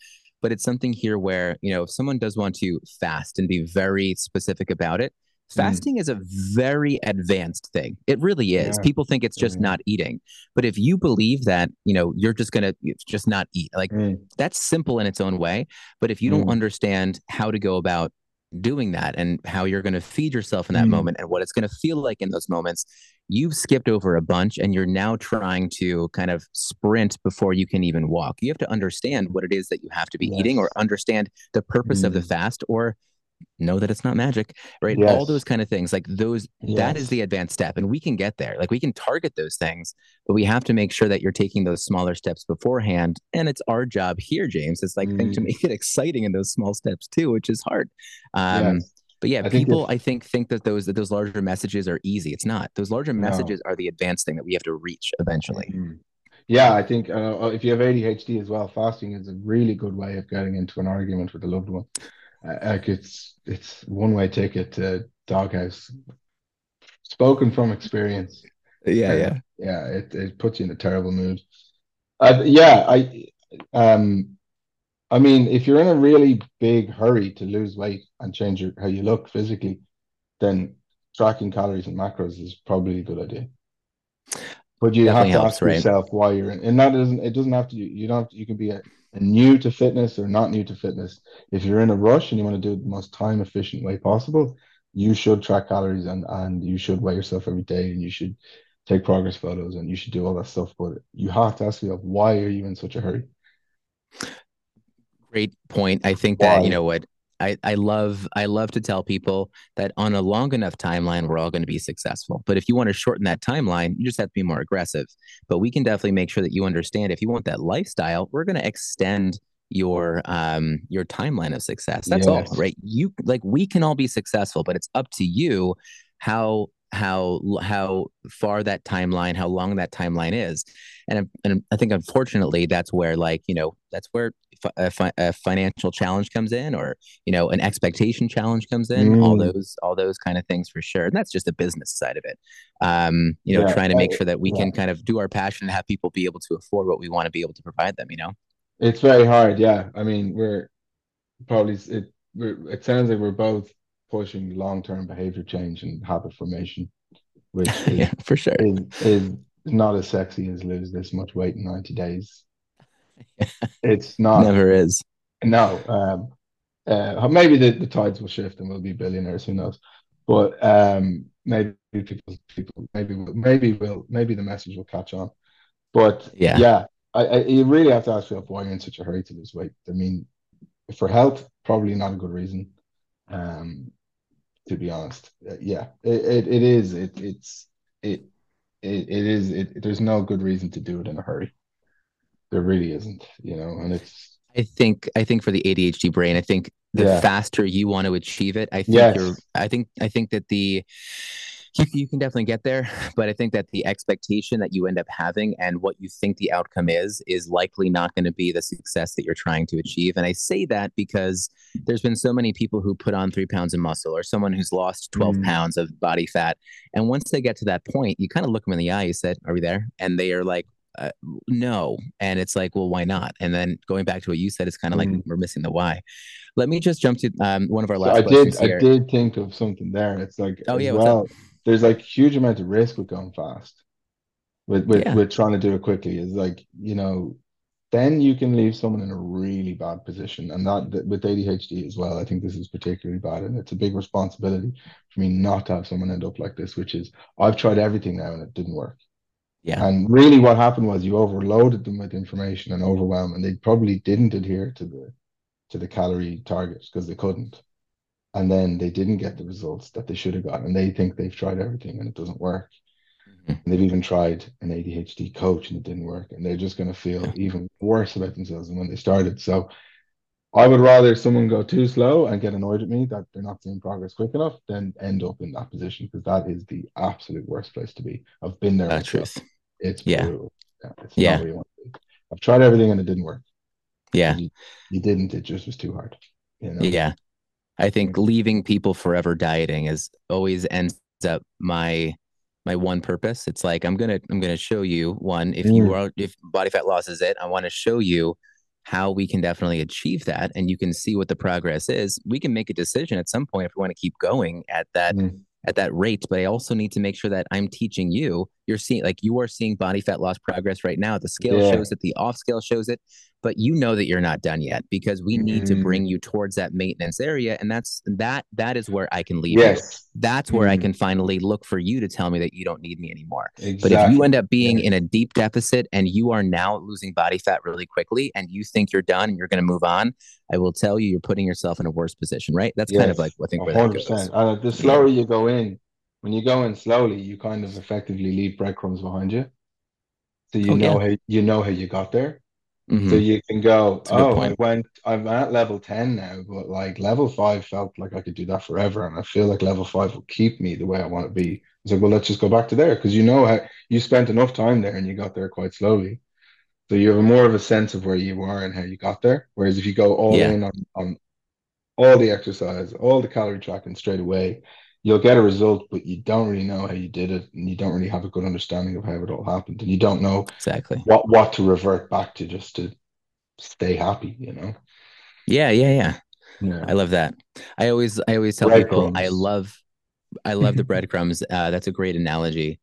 but it's something here where you know if someone does want to fast and be very specific about it. Mm. Fasting is a very advanced thing. It really is. Yeah. People think it's just Mhm. not eating. But if you believe that, you know, you're just going to just not eat, like Mm. that's simple in its own way. But if you don't Mm. understand how to go about doing that and how you're going to feed yourself in that Mm. moment and what it's going to feel like in those moments, you've skipped over a bunch and you're now trying to kind of sprint before you can even walk. You have to understand what it is that you have to be eating or understand the purpose of the Mm. fast or know that it's not magic, right? All those kind of things. Like those that is the advanced step and we can get there like we can target those things but we have to make sure that you're taking those smaller steps beforehand and it's our job here james it's like think to Mm. make it exciting in those small steps too which is hard um Yes. but yeah I people if- i think think that those that those larger messages are easy it's not those larger No. messages are the advanced thing that we have to reach eventually Mhm. Yeah, I think uh, if you have ADHD as well, fasting is a really good way of getting into an argument with a loved one. Like it's it's one way ticket to doghouse. Spoken from experience. yeah Uh, yeah, it, it puts you in a terrible mood. Uh, yeah, I um, I mean, if you're in a really big hurry to lose weight and change your, how you look physically, then tracking calories and macros is probably a good idea. But you Definitely have to helps, ask right? yourself why you're in, and that doesn't it doesn't have to you don't have to, you can be a, a new to fitness or not new to fitness. If you're in a rush and you want to do it the most time efficient way possible, you should track calories and and you should weigh yourself every day and you should take progress photos and you should do all that stuff. But you have to ask yourself why are you in such a hurry? great point i think that you know what I, I love I love to tell people that on a long enough timeline we're all going to be successful. But if you want to shorten that timeline, you just have to be more aggressive. But we can definitely make sure that you understand if you want that lifestyle, we're going to extend your um your timeline of success. That's Yes. all, right? You like we can all be successful, but it's up to you how how how far that timeline, how long that timeline is. And and I think unfortunately that's where like, you know, that's where a, fi- a financial challenge comes in or you know an expectation challenge comes in all Mm. those all those kind of things for sure and that's just the business side of it um you know Yeah, trying to make sure that we yeah. can kind of do our passion and have people be able to afford what we want to be able to provide them you know It's very hard, yeah. I mean, we're probably it we're, it sounds like we're both pushing long-term behavior change and habit formation, which is, *laughs* yeah for sure is is not as sexy as lose this much weight in 90 days. *laughs* It's not. never is No. Um, uh, maybe the, the tides will shift and we'll be billionaires, who knows? But um, maybe people, people, maybe, we'll- maybe we'll, maybe the message will catch on. But Yeah. yeah, I, I, you really have to ask yourself why you're in such a hurry to lose weight. I mean, for health, probably not a good reason. Um, to be honest, Uh, yeah, it, it, it is. It, it's it, it, it is. It, there's no good reason to do it in a hurry. There really isn't, you know, and it's i think i think for the adhd brain i think the Yeah. faster you want to achieve it i think Yes. you're i think i think that the you, you can definitely get there *laughs* but i think that the expectation that you end up having and what you think the outcome is is likely not going to be the success that you're trying to achieve. And i say that because there's been so many people who put on three pounds of muscle or someone who's lost 12 Mm. pounds of body fat and once they get to that point you kind of look them in the eye you said are we there? And they are like uh, no. And it's like well why not? And then going back to what you said it's kind of like Mm. we're missing the why. Let me just jump to um, one of our So last I questions did here. I did think of something there. It's like Oh, yeah, well, there's like huge amount of risk with going fast. With with Yeah. with trying to do it quickly is like, you know, then you can leave someone in a really bad position. And that that- with ADHD as well, I think this is particularly bad. And it's a big responsibility for me not to have someone end up like this, which is I've tried everything now and it didn't work. yeah And really what happened was you overloaded them with information and overwhelm, and they probably didn't adhere to the to the calorie targets because they couldn't. And then they didn't get the results that they should have got. And they think they've tried everything and it doesn't work. Mhm. And they've even tried an ADHD coach and it didn't work. And they're just going to feel Yeah. even worse about themselves than when they started. So I would rather someone go too slow and get annoyed at me that they're not seeing progress quick enough than end up in that position because that is the absolute worst place to be. I've been there. Uh, truth. It's yeah. brutal. Yeah. It's yeah. I've tried everything and it didn't work. Yeah. You, you, didn't. It just was too hard. You know? Yeah. I think leaving people forever dieting is always ends up my my one purpose. It's like I'm gonna I'm gonna show you one if mm. you are if body fat loss is it. I want to show you how we can definitely achieve that and you can see what the progress is we can make a decision at some point if we want to keep going at that mm at that rate but i also need to make sure that i'm teaching you you're seeing like you are seeing body fat loss progress right now the scale yeah. shows it the off scale shows it but you know that you're not done yet because we need mm. to bring mm-hmm. you towards that maintenance area and that's that that is where i can leave yes. you that's where mm. i mm-hmm. can finally look for you to tell me that you don't need me anymore exactly. but if you end up being in a deep deficit and you are now losing body fat really quickly and you think you're done and you're going to move on i will tell you you're putting yourself in a worse position right that's yes. kind of like i think where 100%. that goes. Uh, the slower yeah. you go in when you go in slowly, you kind of effectively leave breadcrumbs behind you. So you oh, know yeah. how you know how you got there. Mm-hmm. So you can go, oh, I went, I'm at level 10 now, but like level five felt like I could do that forever. And I feel like level five will keep me the way I want to be. It's like, well, let's just go back to there because you know how you spent enough time there and you got there quite slowly. So you have more of a sense of where you are and how you got there. Whereas if you go all yeah. in on, on all the exercise, all the calorie tracking straight away, you'll get a result, but you don't really know how you did it, and you don't really have a good understanding of how it all happened, and you don't know exactly what what to revert back to just to stay happy. You know. Yeah, yeah, yeah. Yeah. I love that. I always I always tell people I love I love the *laughs* breadcrumbs. Uh, that's a great analogy.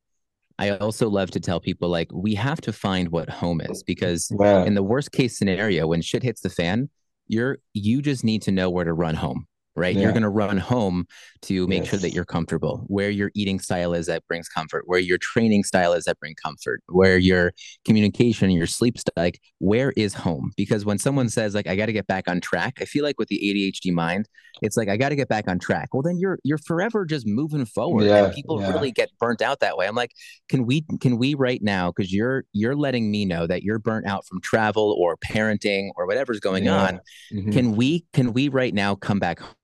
I also love to tell people like we have to find what home is because in the worst case scenario, when shit hits the fan, you're you just need to know where to run home right? Yeah. You're going to run home to make yes. sure that you're comfortable. Where your eating style is that brings comfort. Where your training style is that bring comfort. Where your communication, your sleep style, like where is home? Because when someone says like I got to get back on track, I feel like with the ADHD mind, it's like I got to get back on track. Well, then you're you're forever just moving forward. Yeah, and people yeah. really get burnt out that way. I'm like, can we can we right now? Because you're you're letting me know that you're burnt out from travel or parenting or whatever's going on. Mm-hmm. Can we can we right now come back home.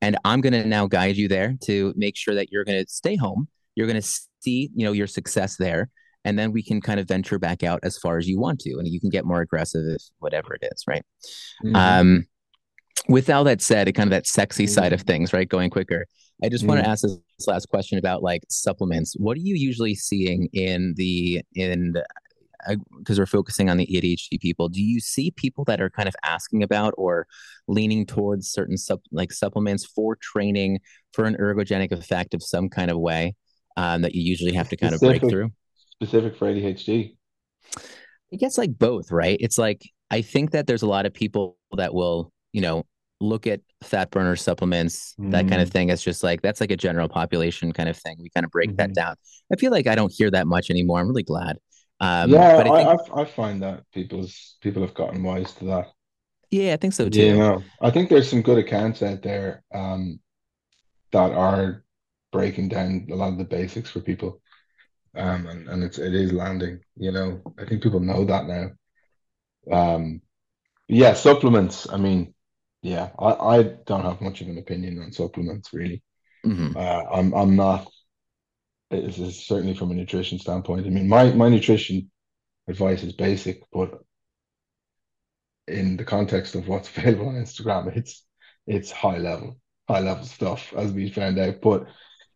And I'm going to now guide you there to make sure that you're going to stay home. You're going to see, you know, your success there. And then we can kind of venture back out as far as you want to, and you can get more aggressive if whatever it is, right? Mm-hmm. Um, with all that said, kind of that sexy mm-hmm. side of things, right? Going quicker. I just mm-hmm. want to ask this last question about like supplements. What are you usually seeing in the in because we're focusing on the ADHD people, do you see people that are kind of asking about or leaning towards certain sub, like supplements for training for an ergogenic effect of some kind of way um, that you usually have to kind specific, of break through? Specific for ADHD. I guess like both, right? It's like I think that there's a lot of people that will, you know, look at fat burner supplements, mm. that kind of mm. thing. It's just like that's like a general population kind of thing. We kind of break mm-hmm. that down. I feel like I don't hear that much anymore. I'm really glad. Um, yeah, but I, think, I, I, find that people's people have gotten wise to that. Yeah, I think so too. You know, I think there's some good accounts out there um, that are breaking down a lot of the basics for people, um, and and it's it is landing. You know, I think people know that now. Um, yeah, supplements. I mean, yeah, I I don't have much of an opinion on supplements really. Mm-hmm. Uh, I'm I'm not is certainly from a nutrition standpoint. I mean, my my nutrition advice is basic, but in the context of what's *laughs* available on Instagram, it's it's high level, high level stuff, as we found out. But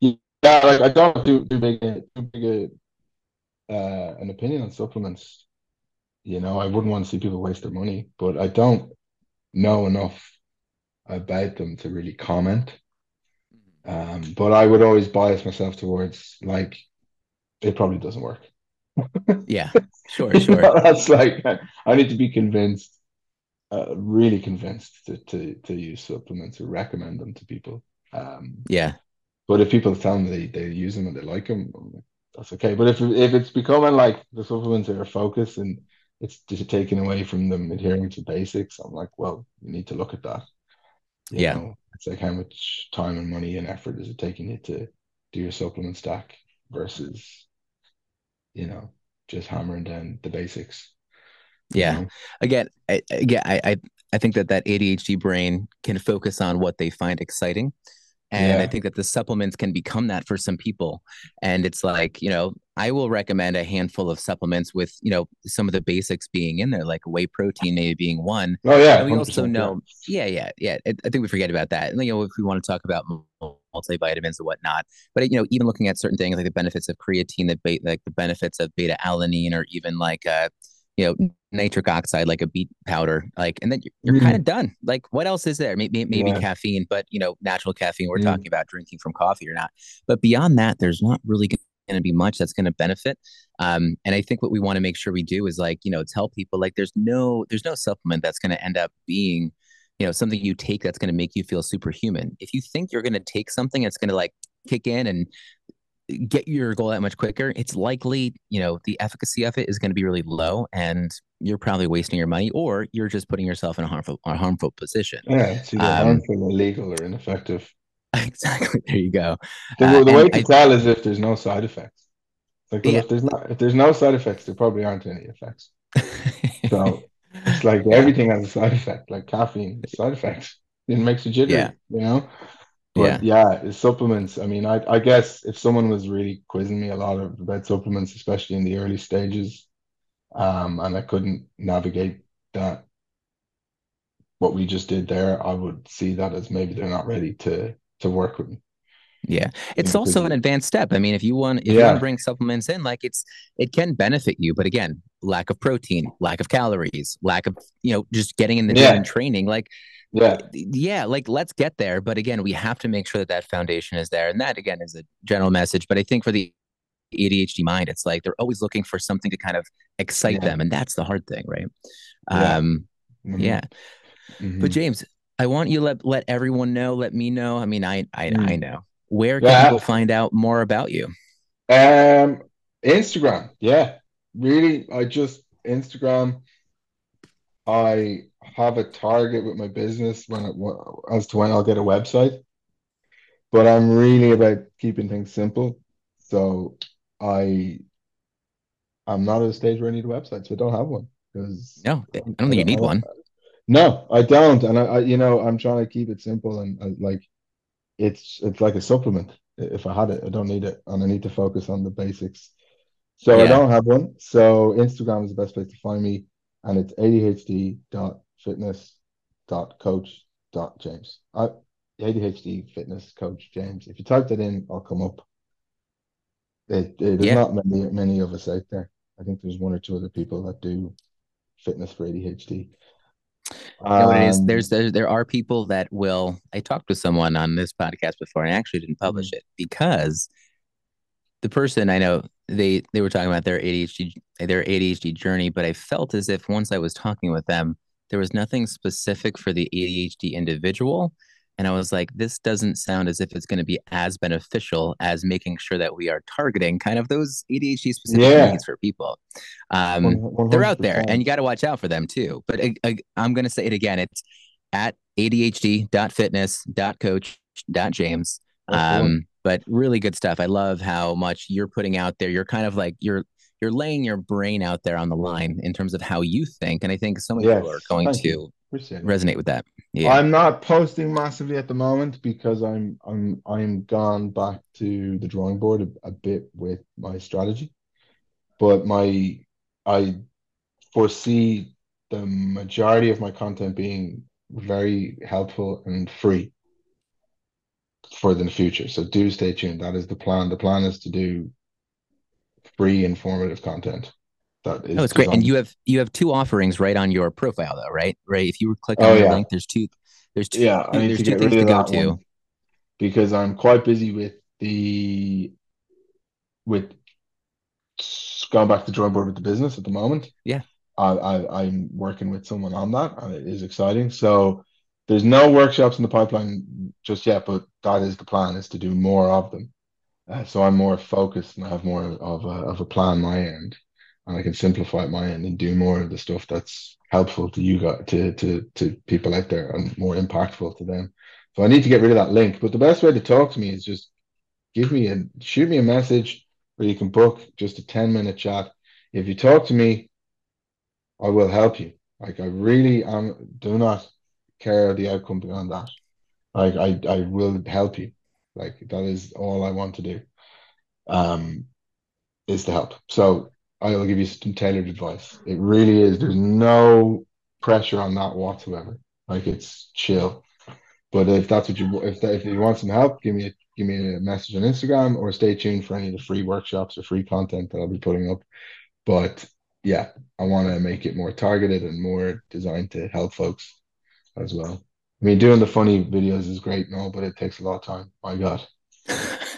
yeah, like I don't do too big a, too big a, uh, an opinion on supplements. You know, I wouldn't want to see people waste their money, but I don't know enough about them to really comment. Um, but I would always bias myself towards like it probably doesn't work. *laughs* yeah, sure, sure. That's like I need to be convinced, uh, really convinced to, to to use supplements or recommend them to people. Um, yeah. But if people tell me they, they use them and they like them, that's okay. But if if it's becoming like the supplements are a focus and it's just taken away from them adhering to basics, I'm like, well, you need to look at that. Yeah. Know, it's like how much time and money and effort is it taking you to do your supplement stack versus, you know, just hammering down the basics. Yeah. You know? Again, I, again, I, I I think that that ADHD brain can focus on what they find exciting. And yeah. I think that the supplements can become that for some people. And it's like, you know, I will recommend a handful of supplements with, you know, some of the basics being in there, like whey protein maybe being one. Oh yeah. And we also know, yeah, yeah, yeah. I think we forget about that. And you know, if we want to talk about multivitamins and whatnot, but you know, even looking at certain things like the benefits of creatine, the like the benefits of beta alanine, or even like uh, you know, nitric oxide, like a beet powder, like, and then you're, you're mm. kind of done. Like, what else is there? Maybe, maybe yeah. caffeine, but you know, natural caffeine. We're mm. talking about drinking from coffee or not. But beyond that, there's not really going to be much that's going to benefit. Um, and I think what we want to make sure we do is like, you know, tell people like, there's no, there's no supplement that's going to end up being, you know, something you take that's going to make you feel superhuman. If you think you're going to take something that's going to like kick in and get your goal that much quicker, it's likely, you know, the efficacy of it is going to be really low and you're probably wasting your money or you're just putting yourself in a harmful a harmful position. Yeah, it's either um, harmful, illegal, or ineffective. *laughs* Exactly. There you go. The, uh, the way to I, tell is if there's no side effects. Like yeah. if there's not if there's no side effects, there probably aren't any effects. so *laughs* it's like everything has a side effect, like caffeine, side effects. It makes you jittery, yeah. you know? But yeah, yeah supplements. I mean, I, I guess if someone was really quizzing me a lot of, about supplements, especially in the early stages, um, and I couldn't navigate that, what we just did there, I would see that as maybe they're not ready to to work with me. Yeah, it's also an advanced step. I mean, if you want, if yeah. you want to bring supplements in, like it's it can benefit you, but again, lack of protein, lack of calories, lack of you know just getting in the yeah. gym and training, like yeah yeah like let's get there but again we have to make sure that that foundation is there and that again is a general message but i think for the adhd mind it's like they're always looking for something to kind of excite yeah. them and that's the hard thing right yeah. um mm-hmm. yeah mm-hmm. but james i want you to let let everyone know let me know i mean i i, mm. I know where can yeah. people find out more about you um instagram yeah really i just instagram i have a target with my business when it, as to when I'll get a website, but I'm really about keeping things simple. So I I'm not at a stage where I need a website, so I don't have one because no, I don't think you need one. No, I don't, and I, I, you know I'm trying to keep it simple and I, like it's it's like a supplement. If I had it, I don't need it, and I need to focus on the basics. So yeah. I don't have one. So Instagram is the best place to find me, and it's adhd dot fitness.coach.james. I, ADHD fitness coach James. If you type that in, I'll come up. It, it, there's yeah. not many many of us out there. I think there's one or two other people that do fitness for ADHD. You know what it is? Um, there's there, there are people that will. I talked to someone on this podcast before, and I actually didn't publish mm-hmm. it because the person I know they they were talking about their ADHD their ADHD journey, but I felt as if once I was talking with them, there was nothing specific for the ADHD individual. And I was like, this doesn't sound as if it's going to be as beneficial as making sure that we are targeting kind of those ADHD specific yeah. needs for people. Um, 100%. they're out there and you got to watch out for them too. But I, I, I'm going to say it again it's at adhd.fitness.coach.james. Um, but really good stuff. I love how much you're putting out there. You're kind of like, you're you're laying your brain out there on the line in terms of how you think, and I think some yes, people are going to resonate with that. Yeah, I'm not posting massively at the moment because I'm I'm I'm gone back to the drawing board a, a bit with my strategy, but my I foresee the majority of my content being very helpful and free for the future. So do stay tuned. That is the plan. The plan is to do free informative content. That is oh, it's great. And you have you have two offerings right on your profile though, right? Right. If you were click on oh, the yeah. link, there's two there's two yeah, I there's two things to go to. Because I'm quite busy with the with going back to the drawing board with the business at the moment. Yeah. I, I I'm working with someone on that and it is exciting. So there's no workshops in the pipeline just yet, but that is the plan is to do more of them. Uh, so I'm more focused and I have more of a, of a plan my end, and I can simplify my end and do more of the stuff that's helpful to you guys, to to to people out there, and more impactful to them. So I need to get rid of that link. But the best way to talk to me is just give me a shoot me a message, or you can book just a ten minute chat. If you talk to me, I will help you. Like I really am do not care the outcome beyond that. Like I I will help you. Like that is all I want to do. Um is to help. So I will give you some tailored advice. It really is. There's no pressure on that whatsoever. Like it's chill. But if that's what you if that, if you want some help, give me a give me a message on Instagram or stay tuned for any of the free workshops or free content that I'll be putting up. But yeah, I want to make it more targeted and more designed to help folks as well. I mean, doing the funny videos is great and all, but it takes a lot of time. My God,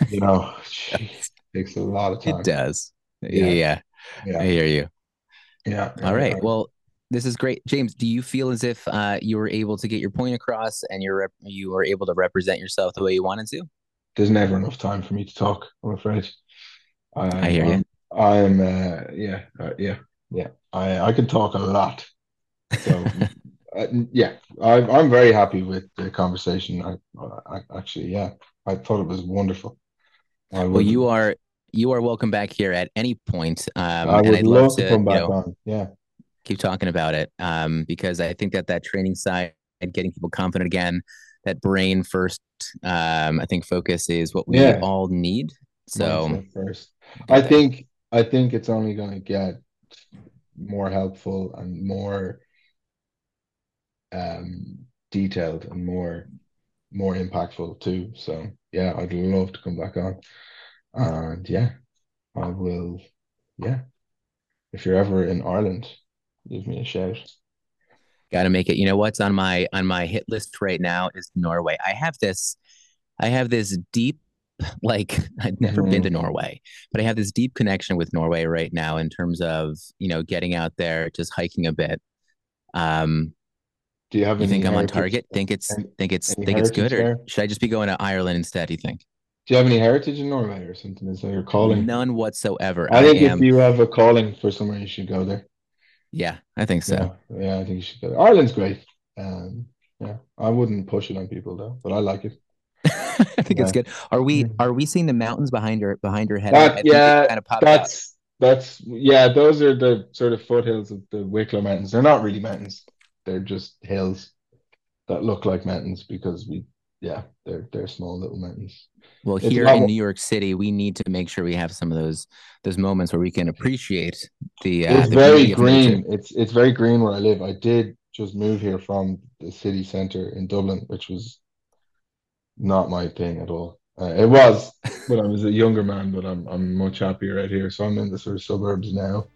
you know, *laughs* geez, takes a lot of time. It does. Yeah. yeah. yeah. I hear you. Yeah. All right. Well, this is great, James. Do you feel as if uh, you were able to get your point across and you're rep- you were able to represent yourself the way you wanted to? There's never enough time for me to talk. I'm afraid. I, I hear you. I'm uh, yeah, uh, yeah, yeah. I I can talk a lot. So *laughs* uh, yeah, I, I'm very happy with the conversation. I, I actually yeah, I thought it was wonderful. well, you are you are welcome back here at any point. Um, I would and I'd love, love to, to, come back you know, on. Yeah, keep talking about it um, because I think that that training side and getting people confident again, that brain first, um, I think focus is what we yeah. all need. So first, I think I think it's only going to get more helpful and more um, detailed and more more impactful too. So yeah, I'd love to come back on, and yeah, I will. Yeah, if you're ever in Ireland, give me a shout. Got to make it. You know what's on my on my hit list right now is Norway. I have this, I have this deep, *laughs* like I've never mm-hmm. been to mm-hmm. Norway, but I have this deep connection with Norway right now in terms of you know getting out there, just hiking a bit. Um, do you have? You think I'm on target? Think it's any, think it's think it's good, there? or should I just be going to Ireland instead? Do you think? Do you have any heritage in Norway or something? Is that your calling? None whatsoever. I think if you have a calling for somewhere, you should go there. Yeah, I think so. Yeah, yeah I think you should go. Ireland's great. Um, yeah, I wouldn't push it on people though, but I like it. *laughs* I think yeah. it's good. Are we mm-hmm. are we seeing the mountains behind her behind her head? That, yeah, kind of that's out. that's yeah. Those are the sort of foothills of the Wicklow Mountains. They're not really mountains. They're just hills that look like mountains because we yeah they're they're small little mountains. Well, it's here in New York City, we need to make sure we have some of those those moments where we can appreciate the. Uh, it's the very green. It's it's very green where I live. I did just move here from the city center in Dublin, which was not my thing at all. Uh, it was when I was a younger man, but I'm I'm much happier right here. So I'm in the sort of suburbs now,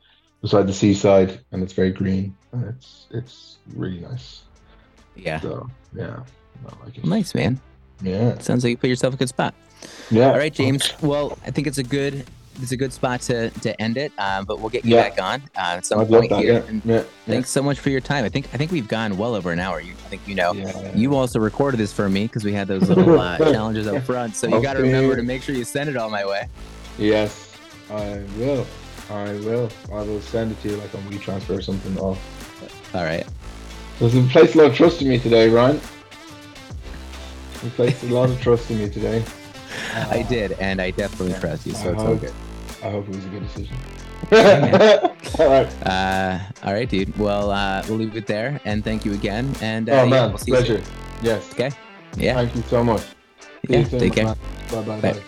beside the seaside, and it's very green it's it's really nice. Yeah. So yeah, like nice man. Yeah. Sounds like you put yourself a good spot. Yeah. All right, James. Well, I think it's a good it's a good spot to to end it. Um, but we'll get you yeah. back on uh, at some I'd point that, here. Yeah. Yeah. Thanks so much for your time. I think I think we've gone well over an hour. You I think you know. You also recorded this for me because we had those little uh, *laughs* challenges up front. So you okay. got to remember to make sure you send it all my way. Yes, I will. I will. I will send it to you like on WeTransfer or something. All. All right. There's a place a lot of trust in me today, Ryan. You placed a lot of trust in me today. Uh, *laughs* I did, and I definitely yeah, trust you, so I it's hope, all good. I hope it was a good decision. *laughs* all right. Uh, all right, dude. Well, uh, we'll leave it there, and thank you again. And uh, oh man, yeah, we'll pleasure. Yes. Okay. Yeah. Thank you so much. See yeah. Take care. Bye. bye.